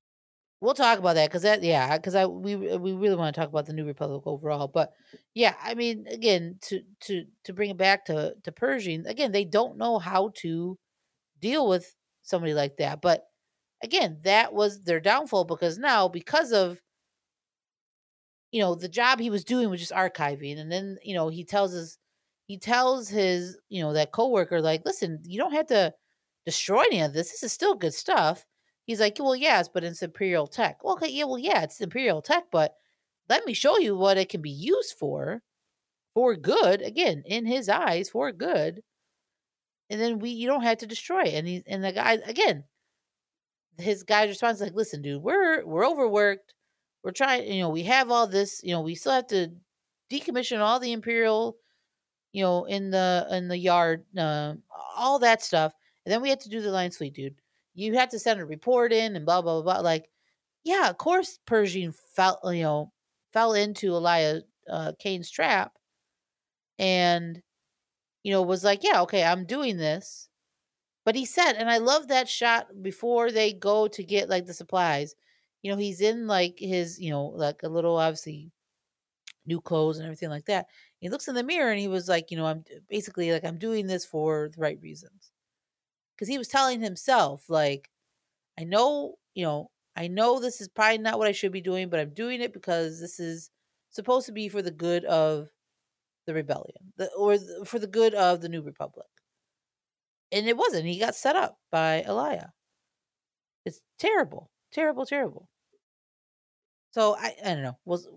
we'll talk about that because that yeah because i we uh, we really want to talk about the new republic overall but yeah i mean again to to to bring it back to to pershing again they don't know how to deal with somebody like that but again that was their downfall because now because of you know the job he was doing was just archiving and then you know he tells his he tells his you know that coworker like listen you don't have to destroy any of this this is still good stuff He's like, well, yes, but it's Imperial tech. Well, okay, yeah, well, yeah, it's Imperial tech, but let me show you what it can be used for, for good. Again, in his eyes, for good. And then we, you don't have to destroy it. And he, and the guy, again, his guy's response is like, listen, dude, we're we're overworked. We're trying, you know, we have all this, you know, we still have to decommission all the Imperial, you know, in the in the yard, uh, all that stuff, and then we have to do the line fleet, dude you had to send a report in and blah blah blah. Like yeah, of course Pershing fell, you know, fell into Elia uh, Kane's trap, and you know was like, yeah, okay, I'm doing this. But he said, and I love that shot before they go to get like the supplies. You know, he's in like his, you know, like a little obviously new clothes and everything like that. He looks in the mirror and he was like, you know, I'm basically like I'm doing this for the right reasons. Cuz he was telling himself like I know, you know, I know this is probably not what I should be doing, but I'm doing it because this is supposed to be for the good of the rebellion, the, or the, for the good of the new republic. And it wasn't. He got set up by Elia. It's terrible, terrible, terrible. So I, I don't know. Was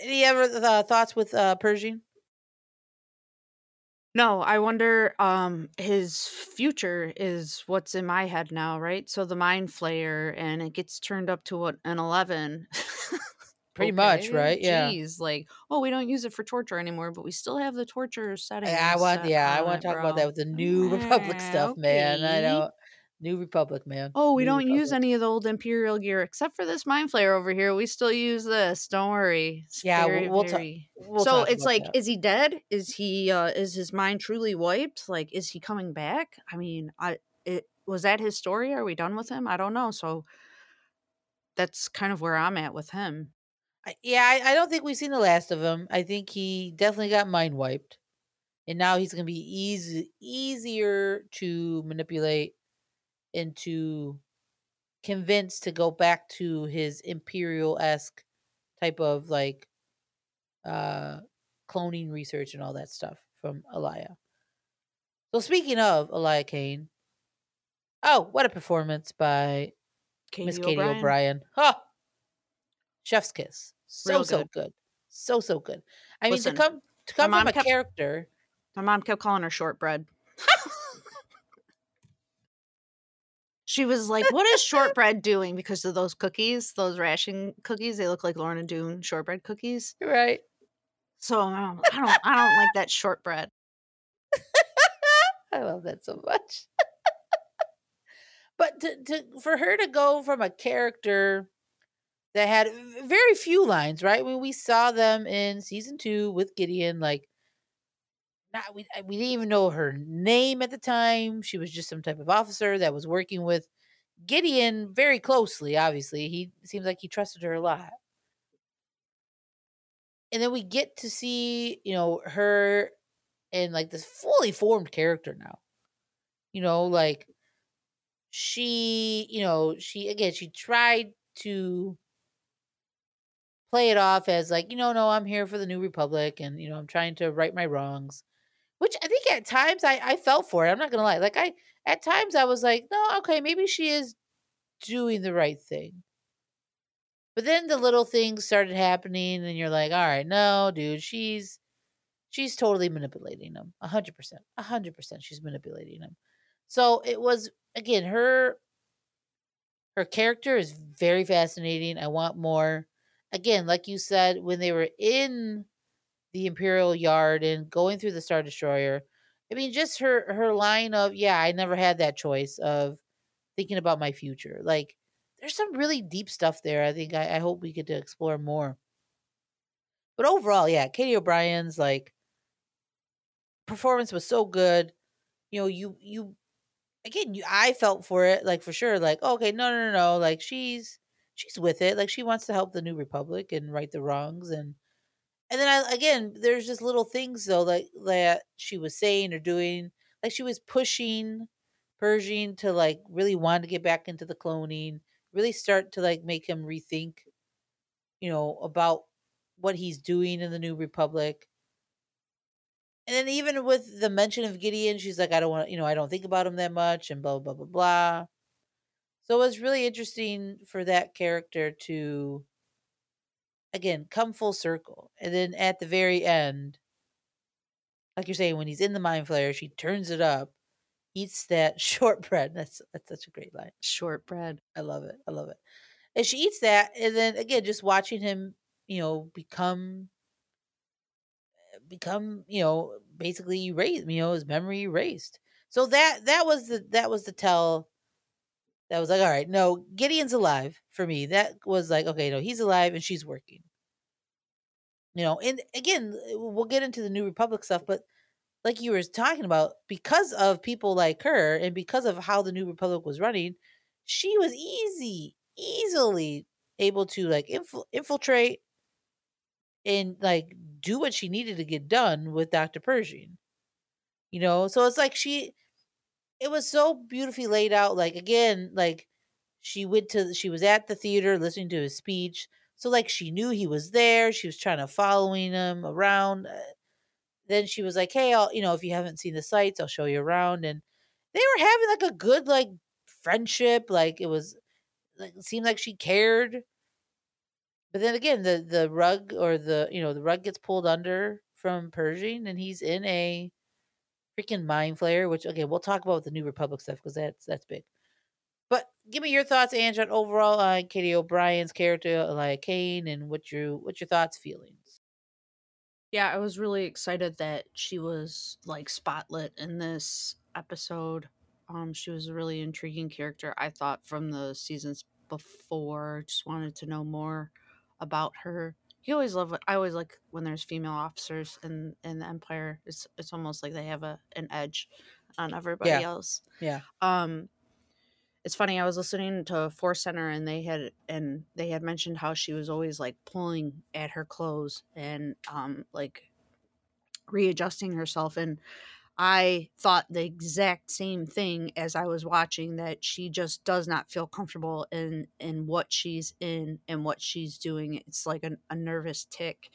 any ever uh, thoughts with uh, Pershing? No, I wonder um his future is what's in my head now, right? So the mind flayer and it gets turned up to what an 11. <laughs> Pretty much, right? Yeah. Jeez, like, oh, we don't use it for torture anymore, but we still have the torture setting. I, I want, yeah, I want to talk about that with the New <laughs> Republic stuff, man. I know. New Republic, man. Oh, we New don't Republic. use any of the old Imperial gear except for this mind flayer over here. We still use this. Don't worry. It's Yeah, very, we'll, we'll, ta- we'll so talk it's about like, that. is he dead? Is he? uh Is his mind truly wiped? Like, is he coming back? I mean, I it was that his story. Are we done with him? I don't know. So that's kind of where I'm at with him. I, yeah, I, I don't think we've seen the last of him. I think he definitely got mind wiped, and now he's going to be easy easier to manipulate and to convince to go back to his imperial esque type of like uh cloning research and all that stuff from Elia. So speaking of Elia Kane, oh, what a performance by Miss Katy O'Brian. Huh. Chef's kiss. So Real so good. good. So so good. I Listen, mean to come to come from a kept- character. My mom kept calling her shortbread. <laughs> she was like, "What is shortbread doing?" Because of those cookies, those ration cookies. They look like Lorna Doone shortbread cookies. Right. So um, I don't, I don't like that shortbread. <laughs> I love that so much. <laughs> but to, to for her to go from a character that had very few lines, right? When we saw them in season two with Gideon, like not we we didn't even know her name at the time. She was just some type of officer that was working with Gideon very closely. Obviously, he seems like he trusted her a lot. And then we get to see, you know, her in like this fully formed character now. You know, like she, you know, she again, she tried to play it off as like, you know, no, I'm here for the New Republic and, you know, I'm trying to right my wrongs. Which I think at times I, I felt for it. I'm not gonna lie. Like I at times I was like, no, okay, maybe she is doing the right thing. But then the little things started happening and you're like, all right, no, dude, she's she's totally manipulating him. A hundred percent. A hundred percent she's manipulating him. So it was again her her character is very fascinating. I want more. Again, like you said, when they were in the Imperial Yard and going through the Star Destroyer, I mean, just her her line of, yeah, I never had that choice of thinking about my future. Like, there's some really deep stuff there. I think I, I hope we get to explore more. But overall, yeah, Katy O'Brian's like performance was so good. You know, you you again, you I felt for it, like for sure, like okay, no, no, no, no, like she's she's with it, like she wants to help the New Republic and right the wrongs, and and then I again, there's just little things though that that she was saying or doing, like she was pushing Pershing to like really want to get back into the cloning, really start to like make him rethink, you know, about what he's doing in the New Republic. And then even with the mention of Gideon, she's like, I don't want, you know, I don't think about him that much, and blah blah blah blah. So it was really interesting for that character to, again, come full circle, and then at the very end, like you're saying, when he's in the mind flayer, she turns it up, eats that <laughs> shortbread. That's that's such a great line. Shortbread. I love it. I love it. And she eats that, and then again, just watching him, you know, become, become, you know, basically erased. You know, his memory erased. So that that was the that was the tell that was like, all right, no, Gideon's alive for me. That was like, okay, no, he's alive and she's working. You know, and again, eh, we'll get into the New Republic stuff, but like you were talking about, because of people like her and because of how the New Republic was running, she was easy, easily able to like inf- infiltrate and like do what she needed to get done with Dr. Pershing. You know, so it's like she it was so beautifully laid out like again like she went to she was at the theater listening to his speech so like she knew he was there she was trying to following him around uh, then she was like hey i'll you know if you haven't seen the sights i'll show you around and they were having like a good like friendship like it was like it seemed like she cared. But then again the the rug or the you know the rug gets pulled under from pershing and he's in a freaking mind flayer which okay we'll talk about the new republic stuff because that's that's big but give me your thoughts on overall on Katy O'Brian's character like kane and what your what's your thoughts feelings Yeah, I was really excited that she was like spotlit in this episode. Um, she was a really intriguing character. I thought from the seasons before. Just wanted to know more about her. You always love. I always like when there's female officers in in the Empire. It's it's almost like they have a an edge on everybody Yeah. else. yeah Um, it's funny. I was listening to Force Center, and they had and they had mentioned how she was always like pulling at her clothes and um like readjusting herself. And I thought the exact same thing as I was watching that she just does not feel comfortable in in what she's in and what she's doing. It's like a, a nervous tick,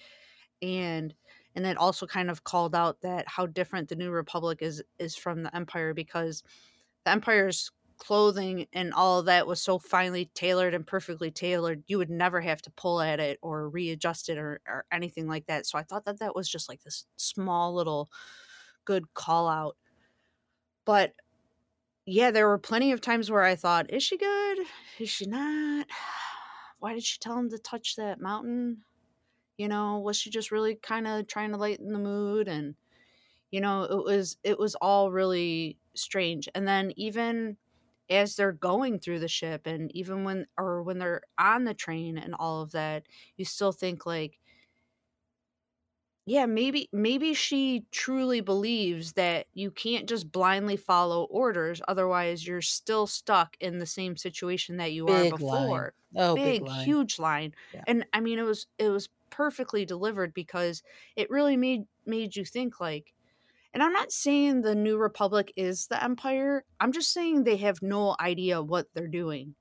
and and it also kind of called out that how different the New Republic is is from the Empire because the Empire's clothing and all that was so finely tailored and perfectly tailored you would never have to pull at it or readjust it or, or anything like that so i thought that that was just like this small little good call out. But yeah there were plenty of times where i thought is she good? Is she not? <sighs> Why did she tell him to touch that mountain? You know was she just really kind of trying to lighten the mood? And you know it was it was all really strange. And then even as they're going through the ship and even when or when they're on the train and all of that you still think like yeah maybe maybe she truly believes that you can't just blindly follow orders otherwise you're still stuck in the same situation that you Big are line. before oh big, big, line. huge line Yeah. and i mean it was it was perfectly delivered because it really made made you think like and i'm not saying the new republic is the empire i'm just saying they have no idea what they're doing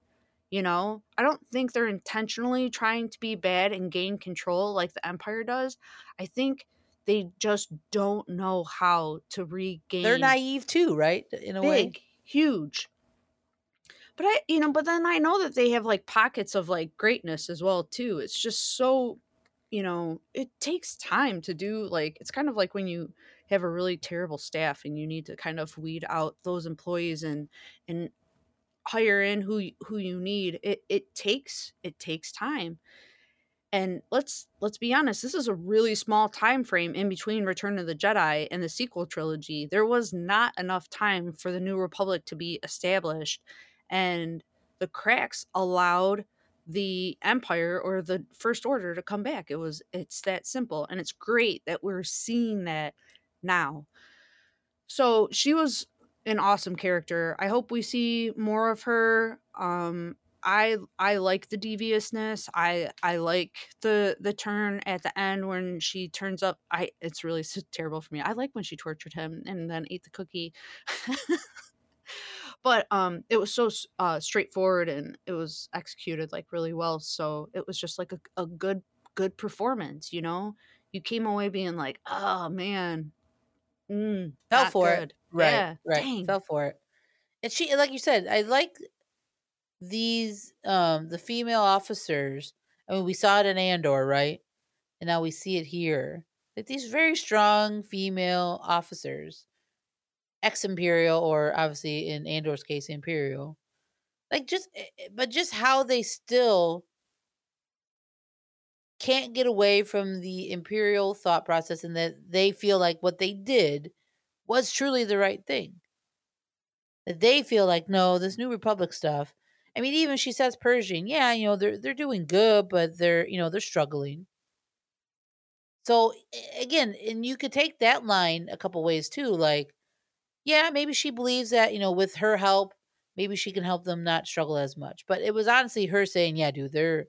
you know i don't think they're intentionally trying to be bad and gain control like the empire does i think they just don't know how to regain they're naive too right in a big, way huge. But I, you know, but then I know that they have like pockets of like greatness as well too. It's just so, you know, it takes time to do like it's kind of like when you have a really terrible staff and you need to kind of weed out those employees and and hire in who who you need. It it takes it takes time. And let's let's be honest, this is a really small time frame in between Return of the Jedi and the sequel trilogy. There was not enough time for the New Republic to be established, and the cracks allowed the Empire or the First Order to come back. It was it's that simple, and it's great that we're seeing that now. So she was an awesome character. I hope we see more of her. Um, I I like the deviousness. I I like the the turn at the end when she turns up. I it's really s- terrible for me. I like when she tortured him and then ate the cookie. <laughs> but um it was so uh straightforward and it was executed like really well so it was just like a, a good good performance you know you came away being like oh man mm, fell not for it. right yeah right. dang. fell for it. And she like you said i like these um the female officers. I mean we saw it in andor right? And now we see it here. Like these very strong female officers ex imperial or obviously in andor's case imperial. Like just eh, eh, but just how they still can't get away from the imperial thought process and that they feel like what they did was truly the right thing that they feel like no this new republic stuff I mean, even she says Pershing, yeah, you know, they're they're doing good, but they're you know they're struggling. So again, and you could take that line a couple ways too. Like, yeah, maybe she believes that you know with her help, maybe she can help them not struggle as much. But it was honestly her saying, yeah, dude, they're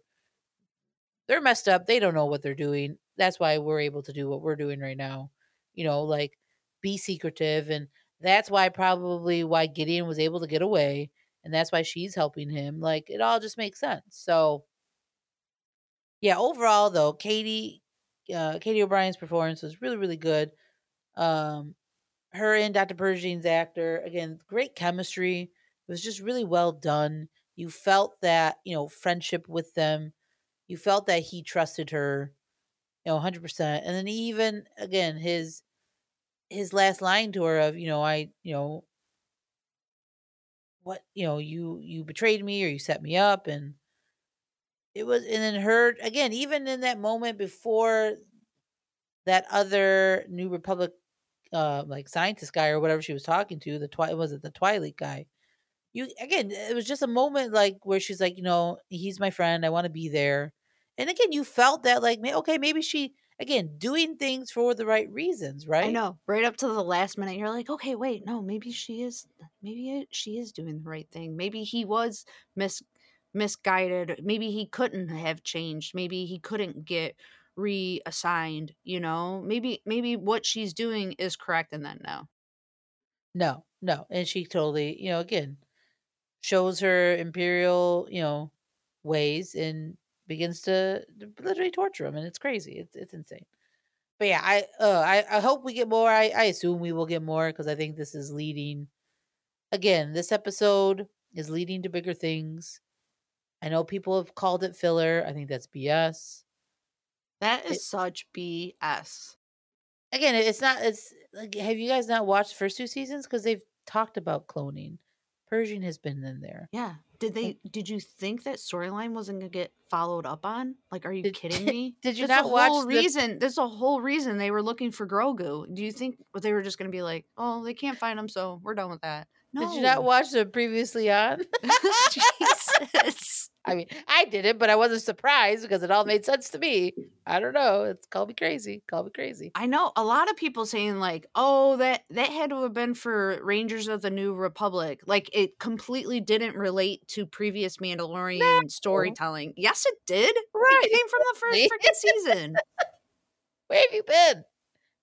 they're messed up. They don't know what they're doing. That's why we're able to do what we're doing right now. You know, like be secretive and that's why probably why Gideon was able to get away and that's why she's helping him. Like it all just makes sense. So yeah, overall though, Katy uh Katy O'Brian's performance was really really good. Um her and Dr. Pershing's actor, again, great chemistry. It was just really well done. You felt that, you know, friendship with them. You felt that he trusted her, you know, 100%. And then even again his his last line to her of, you know, I, you know, what, you know, you you betrayed me or you set me up and it was and then her again, even in that moment before that other New Republic uh like scientist guy or whatever she was talking to, the twi was it the Twi'lek guy? You again, it was just a moment like where she's like, you know, he's my friend, I want to be there. And again, you felt that like, okay, maybe she again doing things for the right reasons, right? I know. Right up to the last minute, you're like, okay, wait, no, maybe she is, maybe she is doing the right thing. Maybe he was mis misguided. Maybe he couldn't have changed. Maybe he couldn't get reassigned. You know, maybe maybe what she's doing is correct, and then no, no, no, and she totally, you know, again shows her imperial, you know, ways and begins to literally torture him, and it's crazy. It's it's insane. But yeah, I uh, I I hope we get more. I I assume we will get more because I think this is leading. Again, this episode is leading to bigger things. I know people have called it filler. I think that's BS. That is it, such BS. Again, it's not. It's like, have you guys not watched the first two seasons because they've talked about cloning? Pershing has been in there. Yeah. Did they? Did you think that storyline wasn't gonna get followed up on? Like, are you did, kidding me? <laughs> Did you not watch? Whole the... reason. There's a whole reason they were looking for Grogu. Do you think they were just gonna be like, oh, they can't find him, so we're done with that? No. Did you not watch the previously on? <laughs> <laughs> I mean, I did it, but I wasn't surprised because it all made sense to me. I don't know. It's call me crazy. Call me crazy. I know a lot of people saying like, "Oh, that that had to have been for Rangers of the New Republic." Like it completely didn't relate to previous Mandalorian no. storytelling. Yes, it did. Right, it came from the first <laughs> freaking season. Where have you been?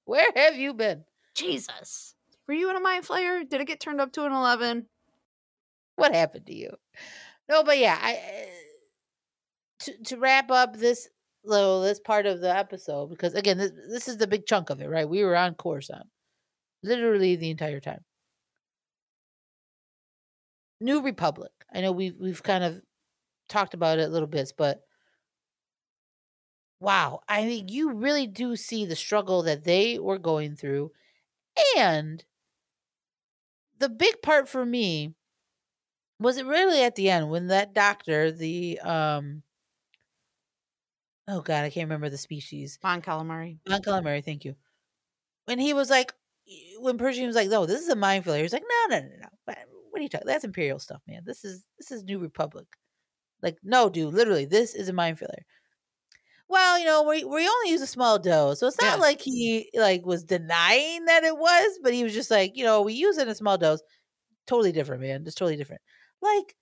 Where have you been? Jesus, were you in a mind flayer? Did it get turned up to an eleven? What happened to you? No, but yeah, I eh, to to wrap up this little this part of the episode because again, this, this is the big chunk of it, right? We were on Coruscant literally the entire time. New Republic. I know we've we've kind of talked about it a little bit, but wow, I mean, you really do see the struggle that they were going through, and the big part for me was it really at the end when that doctor, the um oh god, I can't remember the species. Mon calamari. Mon calamari, thank you. When he was like when Pershing was like, "No, this is a mind flayer." He's like, "No, no, no, no. What are you talking? That's imperial stuff, man. This is this is New Republic." Like, no, dude, literally, this is a mind flayer. Well, you know, we we only use a small dose, so it's not yeah. like he like was denying that it was, but he was just like, you know, we use it in a small dose. Totally different, man. Just totally different. Like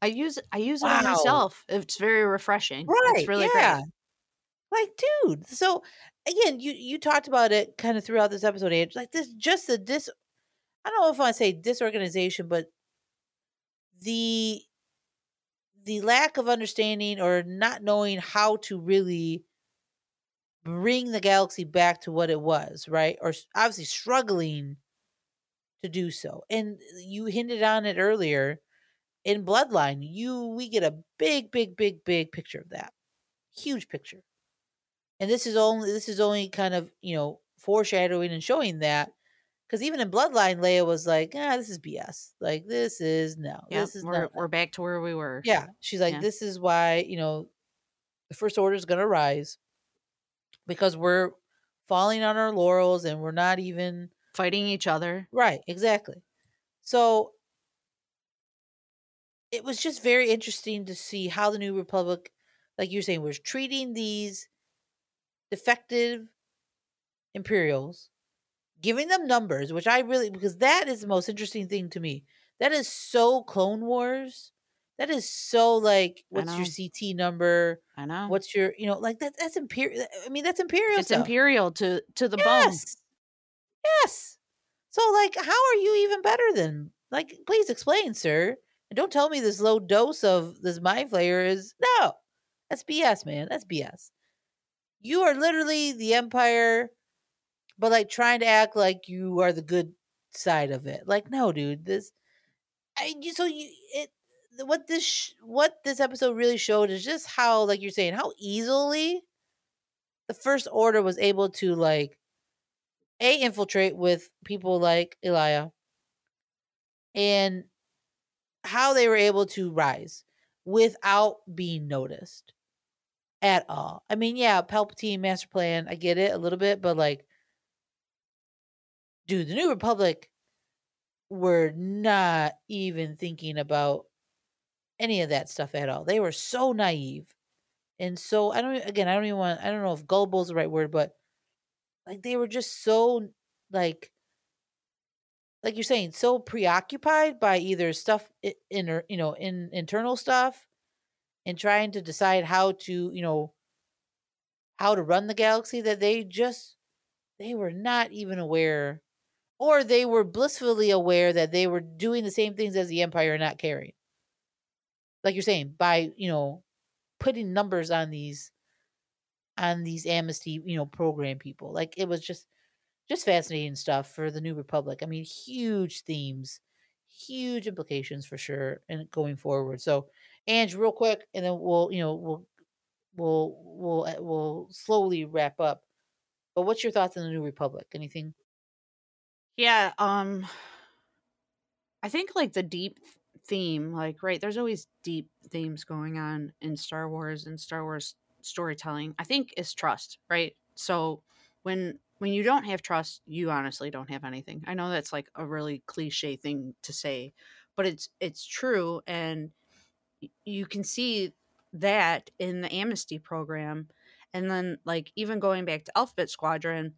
I use I use wow. it myself. It's very refreshing. Right. It's really yeah. great. Like, dude. So again, you you talked about it kind of throughout this episode, Ange. Like this just the dis I don't know if I say disorganization, but the the lack of understanding or not knowing how to really bring the galaxy back to what it was, right? Or obviously struggling to do so. And you hinted on it earlier in Bloodline, you we get a big, big, big, big picture of that. Huge picture. And this is only this is only kind of, you know, foreshadowing and showing that. Because even in Bloodline, Leia was like, ah, this is BS. Like, this is no. Yeah, this is we're, we're back to where we were. Yeah. She's like, yeah. this is why, you know, the First Order is going to rise because we're falling on our laurels and we're not even fighting each other. Right. Exactly. So it was just very interesting to see how the New Republic, like you're saying, was treating these defective Imperials, giving them numbers, which I really because that is the most interesting thing to me. That is so Clone Wars. That is so like what's your CT number? I know. What's your you know like that that's imperial I mean that's imperial It's stuff. imperial to to the bone. Yes. Yes. So like how are you even better than like please explain, sir. And don't tell me this low dose of this mind flayer is no. That's BS, man. That's BS. You are literally the empire, but like trying to act like you are the good side of it. Like, no, dude. This, I you so you it what this sh- what this episode really showed is just how like you're saying how easily the first order was able to like a infiltrate with people like Elia and how they were able to rise without being noticed at all. I mean, yeah, Palpatine master plan, I get it a little bit, but like dude, the New Republic were not even thinking about any of that stuff at all. They were so naive. And so I don't again, I don't even want I don't know if gullible is the right word, but like they were just so like like you're saying, so preoccupied by either stuff in or you know, in internal stuff and trying to decide how to, you know, how to run the galaxy that they just they were not even aware or they were blissfully aware that they were doing the same things as the empire and not caring. Like you're saying, by, you know, putting numbers on these on these amnesty, you know, program people. Like it was just just fascinating stuff for the new republic. I mean, huge themes, huge implications for sure and going forward. So, Ange, real quick and then we'll, you know, we'll we'll we'll uh, we'll slowly wrap up. But what's your thoughts on the new republic? Anything? Yeah, um I think like the deep theme, like right, there's always deep themes going on in Star Wars and Star Wars storytelling. I think is trust, right? So when when you don't have trust, you honestly don't have anything. I know that's like a really cliche thing to say, but it's it's true and you can see that in the amnesty program and then like even going back to Alphabet Squadron,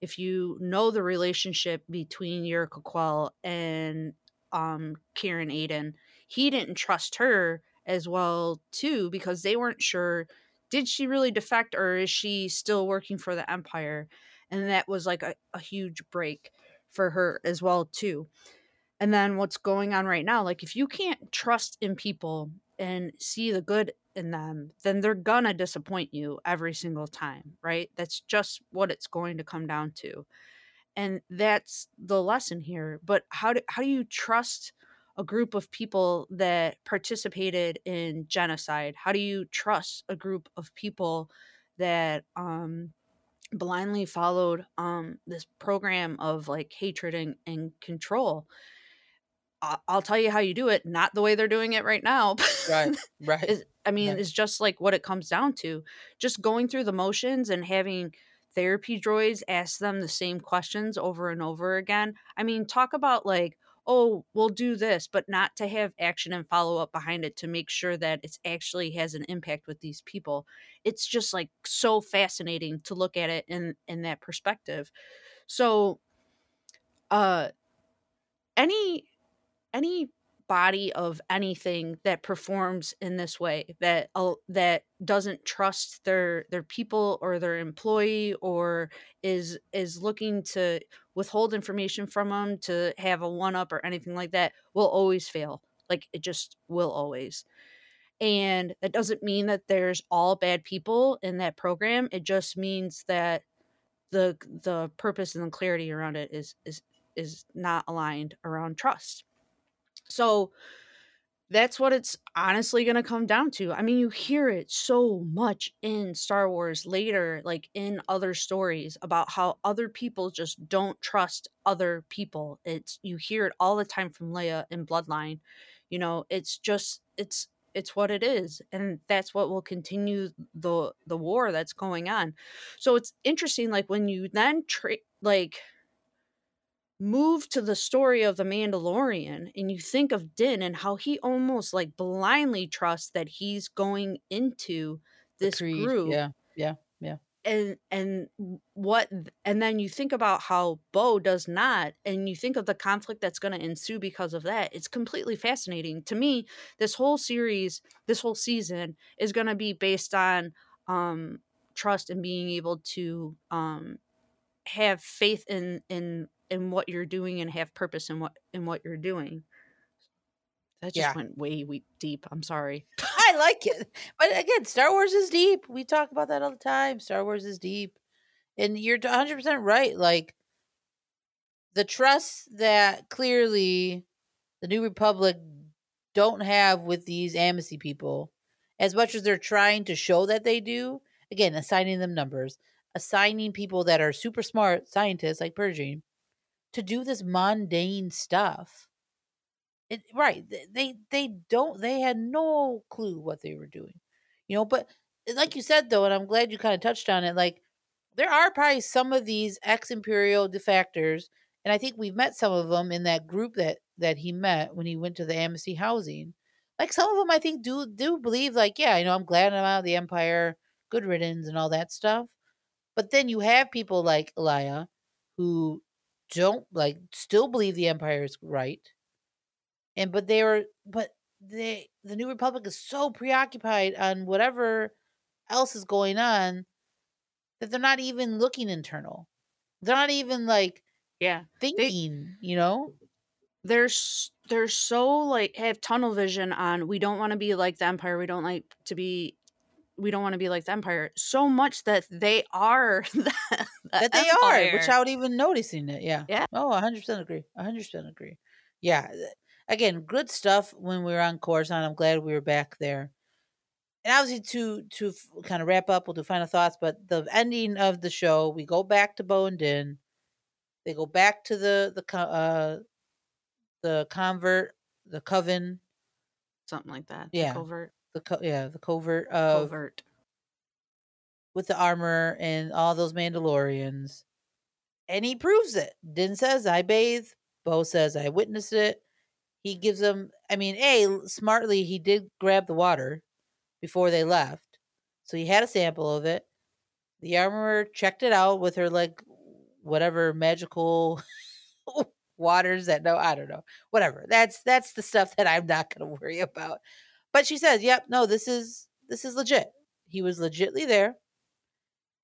if you know the relationship between Yrica Quell and um Caern Adan, he didn't trust her as well too because they weren't sure did she really defect or is she still working for the Empire? And that was like a, a huge break for her as well too. And then what's going on right now, like if you can't trust in people and see the good in them, then they're gonna disappoint you every single time, right? That's just what it's going to come down to and that's the lesson here but how do how do you trust a group of people that participated in genocide how do you trust a group of people that um blindly followed um this program of like hatred and, and control i'll tell you how you do it not the way they're doing it right now Right. <laughs> Right. I mean, Right. it's just like what it comes down to. Just going through the motions and having therapy droids ask them the same questions over and over again. I mean, talk about like, oh, we'll do this, but not to have action and follow up behind it to make sure that it actually has an impact with these people. It's just like so fascinating to look at it in in that perspective. So, uh, any any body of anything that performs in this way that uh, that doesn't trust their their people or their employee or is is looking to withhold information from them to have a one up or anything like that will always fail. Like it just will always. And that doesn't mean that there's all bad people in that program it just means that the the purpose and the clarity around it is is is not aligned around trust so that's what it's honestly going to come down to. I mean, you hear it so much in Star Wars later, like in other stories about how other people just don't trust other people. It's you hear it all the time from Leia in Bloodline. You know, it's just it's it's what it is and that's what will continue the the war that's going on. So it's interesting like when you then tra- like move to the story of the Mandalorian and you think of Din and how he almost like blindly trusts that he's going into this group Yeah, yeah, yeah. and and what and then you think about how Bo does not and you think of the conflict that's going to ensue because of that it's completely fascinating to me this whole series this whole season is going to be based on um trust and being able to um have faith in in in what you're doing and have purpose in what in what you're doing that just Yeah. went way, way deep i'm sorry <laughs> I like it. But again, Star Wars is deep. We talk about that all the time. Star Wars is deep. And you're 100% right. Like, the trust that clearly the New Republic don't have with these amnesty people, as much as they're trying to show that they do, again, assigning them numbers, assigning people that are super smart scientists like Pershing to do this mundane stuff. It, right. They they don't they had no clue what they were doing. You know, but eh, like you said though, and I'm glad you kind of touched on it, like there are probably some of these ex-imperial defectors, and I think we've met some of them in that group that that he met when he went to the amnesty housing. Like some of them I think do do believe like, yeah, you know, I'm glad I'm out of the empire, good riddance and all that stuff. But then you have people like Elia who don't like still believe the empire is right. And but they were but they the new republic is so preoccupied on whatever else is going on that they're not even looking internal. They're not even like yeah. Thinking you know? They're they're so like have tunnel vision on we don't want to be like the empire. We don't like to be we don't want to be like the empire so much that they are <laughs> the, the that they are without even noticing it yeah Yeah. oh 100% agree 100% agree yeah again good stuff when we were on Coruscant. i'm glad we were back there and obviously to to kind of wrap up we'll do final thoughts but the ending of the show we go back to Bo and Din. they go back to the the uh the convert the coven something like that Yeah. covert the co- yeah the covert of covert with the armor and all those Mandalorians. And he proves it. Din says, I bathe. Bo says, I witnessed it. He gives them, I mean, a smartly, he did grab the water before they left. So he had a sample of it. The armorer checked it out with her, like, whatever magical <laughs> waters that no, I don't know. Whatever. That's that's the stuff that I'm not gonna worry about. But she says, Yep, no, this is this is legit. He was legitly there.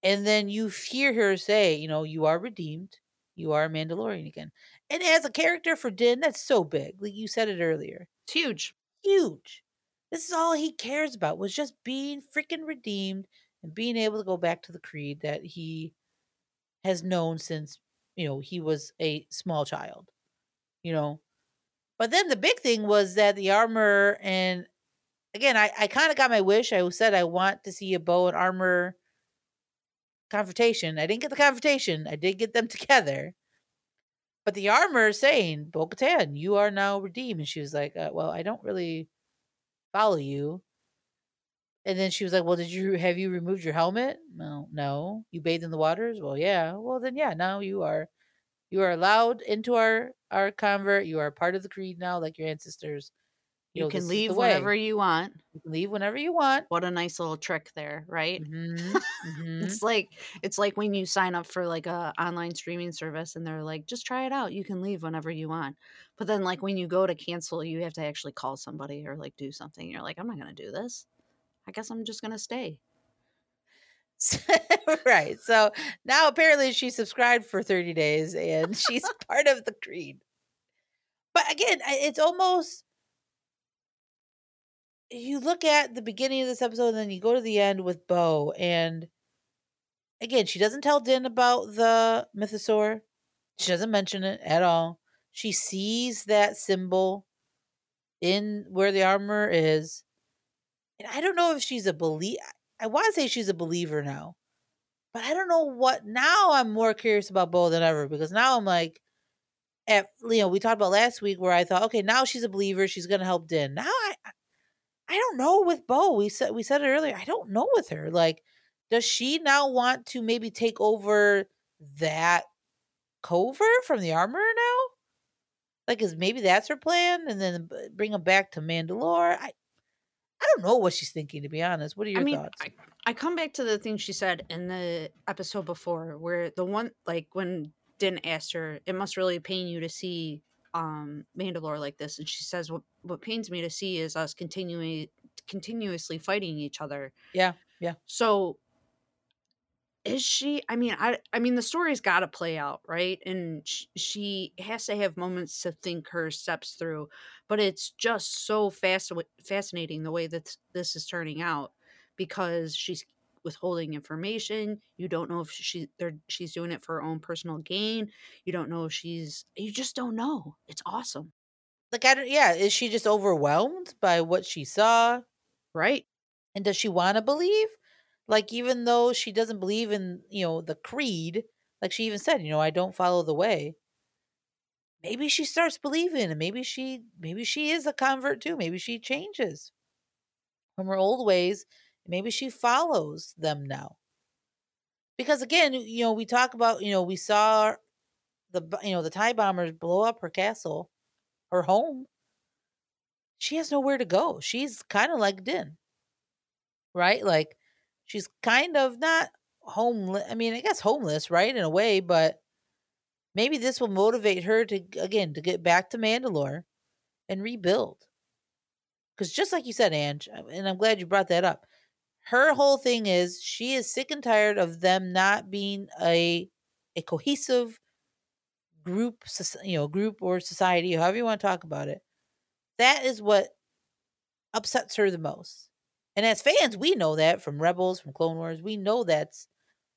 And then you hear her say, you know, you are redeemed. You are a Mandalorian again. And as a character for Din, that's so big. Like you said it earlier. it's huge Huge. This is all he cares about was just being freaking redeemed and being able to go back to the creed that he has known since, you know, he was a small child. You know. But then the big thing was that the armor and again, I, I kind of got my wish. I said I want to see a Bo and armor confrontation. I didn't get the confrontation. I did get them <laughs> together. But the armor is saying, Bo Katan, you are now redeemed. And she was like, uh, Well, I don't really follow you. And then she was like, Well, did you have you removed your helmet? No, no. You bathed in the waters? Well, yeah. Well then yeah, now you are you are allowed into our our convert. You are part of the creed now, like your ancestors. You, know, can leave whenever you want You leave whenever you want. what a nice little trick there right Mhm, <laughs> mhm. It's like it's like when you sign up for like a online streaming service and they're like, just try it out. You can leave whenever you want. But then like when you go to cancel, you have to actually call somebody or like do something. You're like, I'm not gonna do this. I guess I'm just gonna stay. <laughs> right. So now apparently she subscribed for 30 days and she's <laughs> part of the creed. But again, it's almost you look at the beginning of this episode and then you go to the end with Bo and again, she doesn't tell Din about the mythosaur. She doesn't mention it at all. She sees that symbol in where the armor is. And I don't know if she's a belie I want to say she's a believer now. But I don't know what now I'm more curious about Bo than ever because now I'm like at you know, we talked about last week where I thought, okay, now she's a believer, she's gonna help Din. Now I I- don't know with Bo. We said we said it earlier. I don't know with her. Like, does she now want to maybe take over that cover from the armor now? Like, is maybe that's her plan, and then bring him back to Mandalore? I, I don't know what she's thinking. To be honest, what are your I mean, thoughts? I, I come back to the thing she said in the episode before, where the one like when Din asked her, "It must really pain you to see um Mandalore like this," and she says, "What what pains me to see is us continuing continuously fighting each other." Yeah, yeah. So is she i mean i i mean the story's got to play out right and sh- she has to have moments to think her steps through but it's just so fast fascinating the way that this is turning out because she's withholding information you don't know if she they're she's doing it for her own personal gain you don't know if she's you just don't know it's awesome like I don't. Yeah, is she just overwhelmed by what she saw, right and does she want to believe? Like, even though she doesn't believe in you know the creed, like she even said, you know, I don't follow the way. Maybe she starts believing, and maybe she maybe she is a convert too. Maybe she changes from her old ways. Maybe she follows them now. Because again, you know, we talk about, you know, we saw the you know the tie bombers blow up her castle her home, she has nowhere to go. She's kind of like Din, right? Like she's kind of not homeless. I mean, I guess homeless, right, in a way, but maybe this will motivate her to again to get back to Mandalore and rebuild. Because just like you said, Ange, and I'm glad you brought that up. Her whole thing is she is sick and tired of them not being a a cohesive group, you know, group or society, however you want to talk about it. That is what upsets her the most. And as fans, we know that from Rebels, from Clone Wars, we know that's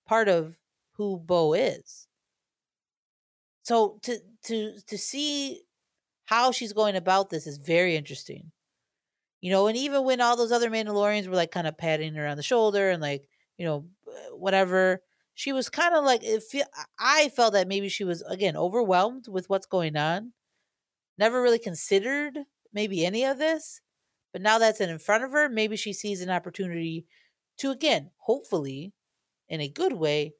part of who Bo is. So to to to see how she's going about this is very interesting. You know, and even when all those other Mandalorians were like kind of patting her on the shoulder and like, you know, uh, whatever, she was kind of like it feel I felt that maybe she was again overwhelmed with what's going on. Never really considered maybe any of this. But now that's in front of her, maybe she sees an opportunity to again, hopefully, in a good way,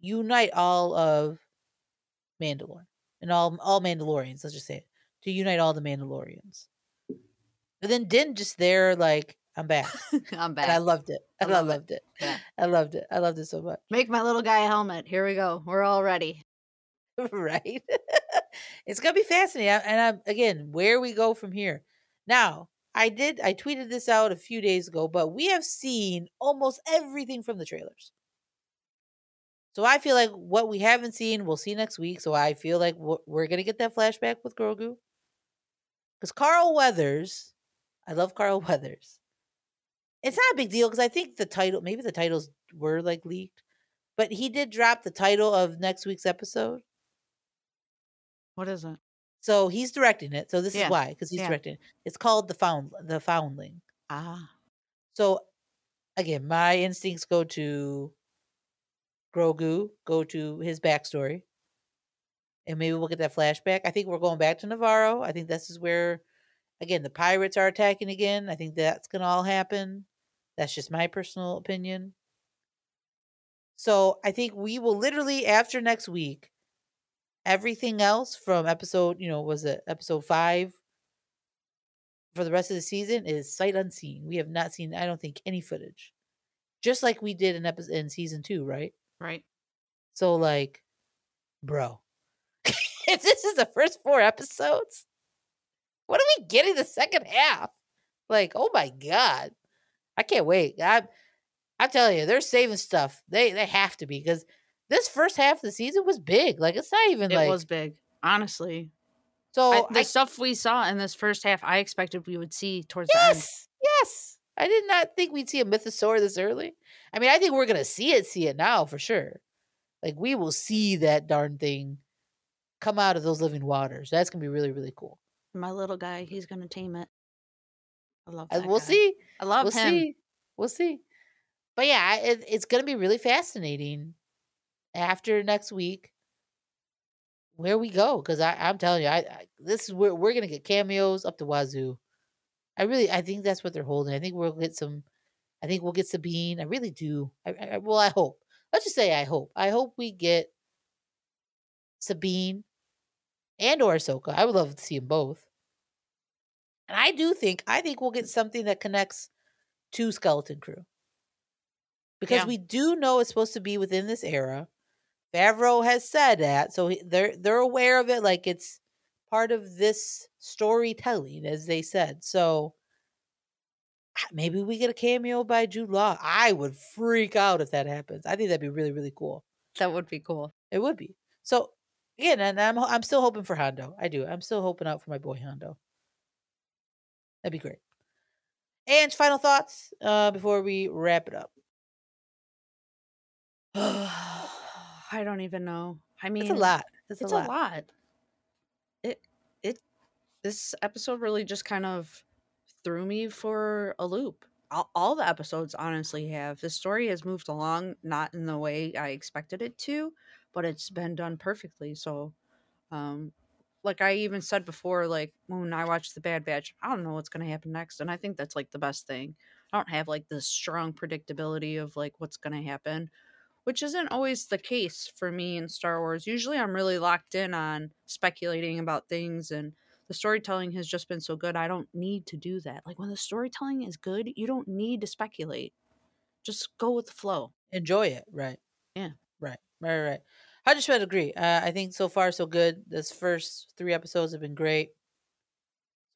unite all of Mandalore and all all Mandalorians. Let's just say it to unite all the Mandalorians. And then Din just there like I'm back. <laughs> I'm back. And I loved it. And I, love I loved it. it. Yeah. I loved it. I loved it so much. Make my little guy a helmet. Here we go. We're all ready. <laughs> right. <laughs> it's gonna be fascinating. And I'm again, where we go from here. Now, I did I tweeted this out a few days ago, but we have seen almost everything from the trailers. So I feel like what we haven't seen, we'll see next week. So I feel like we're gonna get that flashback with Grogu. Because Carl Weathers, I love Carl <laughs> Weathers. It's not a big deal because I think the title, maybe the titles were like leaked, but he did drop the title of next week's episode. What is it? So he's directing it. So this yeah. is why, because he's yeah. directing it. It's called the found the foundling. Ah. So again, my instincts go to Grogu, go to his backstory. And maybe we'll get that flashback. I think we're going back to Nevarro. I think this is where again the pirates are attacking again. I think that's gonna all happen. That's just my personal opinion. So I think we will literally after next week, everything else from episode, you know, was it episode five for the rest of the season is sight unseen. We have not seen, I don't think, any footage. Just like we did in episode in season two, right? Right. So like, bro, <laughs> if this is the first four episodes, what are we getting the second half? Like, oh my god. I can't wait. I I tell you, they're saving stuff. They they have to be because this first half of the season was big. Like it's not even like it like was big, honestly. So I, the I, stuff we saw in this first half, I expected we would see towards yes, the end. Yes, I did not think we'd see a mythosaur this early. I mean, I think we're gonna see it, see it now for sure. Like we will see that darn thing come out of those living waters. That's gonna be really, really cool. My little guy, he's gonna tame it. I love. Uh, we'll guy. see. I love we'll him. See. We'll see. But yeah, it, it's gonna be really fascinating after next week where we go because I'm telling you, I, I, this is where we're gonna get cameos up to wazoo. I really, I think that's what they're holding. I think we'll get some. I think we'll get Sabine. I really do. I, I well, I hope. Let's just say I hope. I hope we get Sabine and or Ahsoka. I would love to see them both. And I do think I think we'll get something that connects to Skeleton Crew. Because Yeah. we do know it's supposed to be within this era. Favreau has said that, so he- they're they're aware of it like it's part of this storytelling as they said. So ah, maybe we get a cameo by Jude Law. I would freak out if that happens. I think that'd be really really cool. That would be cool. It would be. So again, and I'm I'm still hoping for Hondo. I do. I'm still hoping out for my boy Hondo. That'd be great. And final thoughts uh, before we wrap it up. <sighs> I don't even know. I mean, It's a lot. It's, It's a lot. a lot. It it this episode really just kind of threw me for a loop. All, all the episodes honestly have. The story has moved along not in the way I expected it to, but it's been done perfectly. So, um, like I even said before, like when I watched The Bad Batch, I don't know what's going to happen next, and I think that's like the best thing. I don't have like this strong predictability of like what's going to happen, which isn't always the case for me in Star Wars. Usually, I'm really locked in on speculating about things and the storytelling has just been so good. I don't need to do that. Like when the storytelling is good, you don't need to speculate. Just go with the flow. Enjoy it. Right. Yeah. Right. Right. I just would agree. Uh, I think so far so good. This first three episodes have been great.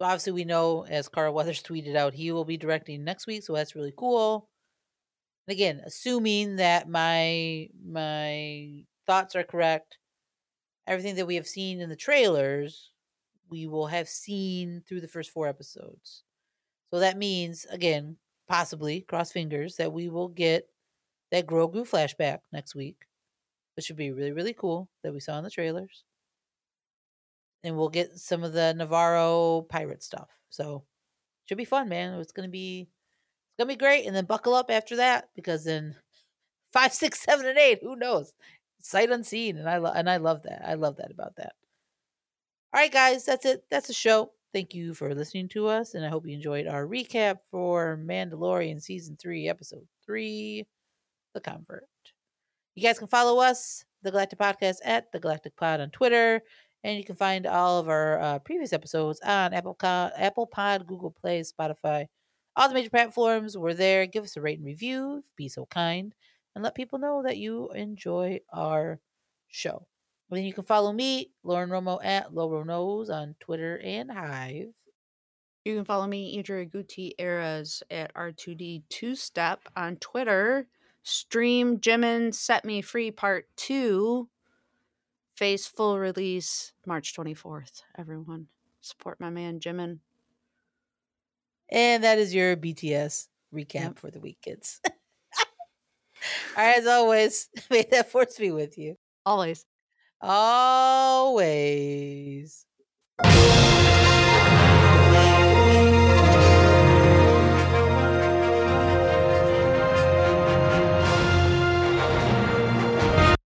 So obviously we know, as Carl <laughs> Weathers tweeted out, he will be directing next week. So that's really cool. And again, assuming that my my thoughts are correct, everything that we have seen in the trailers, we will have seen through the first four episodes. So that means, again, possibly cross fingers that we will get that Grogu flashback next week, which should be really really cool that we saw in the trailers. And we'll get some of the Nevarro pirate stuff. So should be fun, man. It's gonna be it's gonna be great. And then buckle up after that because then <laughs> five, six, seven, and eight, who knows? Sight unseen, and I lo- and I love that. I love that about that. All right, guys, that's it. That's the show. Thank you for listening to us, and I hope you enjoyed our recap for Mandalorian season three, episode three, The Convert. You guys can follow us, the Galactic Podcast, at the Galactic Pod on Twitter, and you can find all of our uh, previous episodes on Apple Co- Apple Pod, Google Play, Spotify, all the major platforms. We're there. Give us a rate and review. Be so kind, and let people know that you enjoy our show. Then you can follow me, Lauren Romo, at Loro Knows on Twitter and Hive. You can follow me, Andrea Gutierrez, at R2D Two Step on Twitter. Stream Jimin Set Me Free Part 2. Face full release March 24th. Everyone, support my man Jimin. And that is your BTS recap Yep. for the week, kids. All right, <laughs> as always, <laughs> may that force be with you. Always. Always.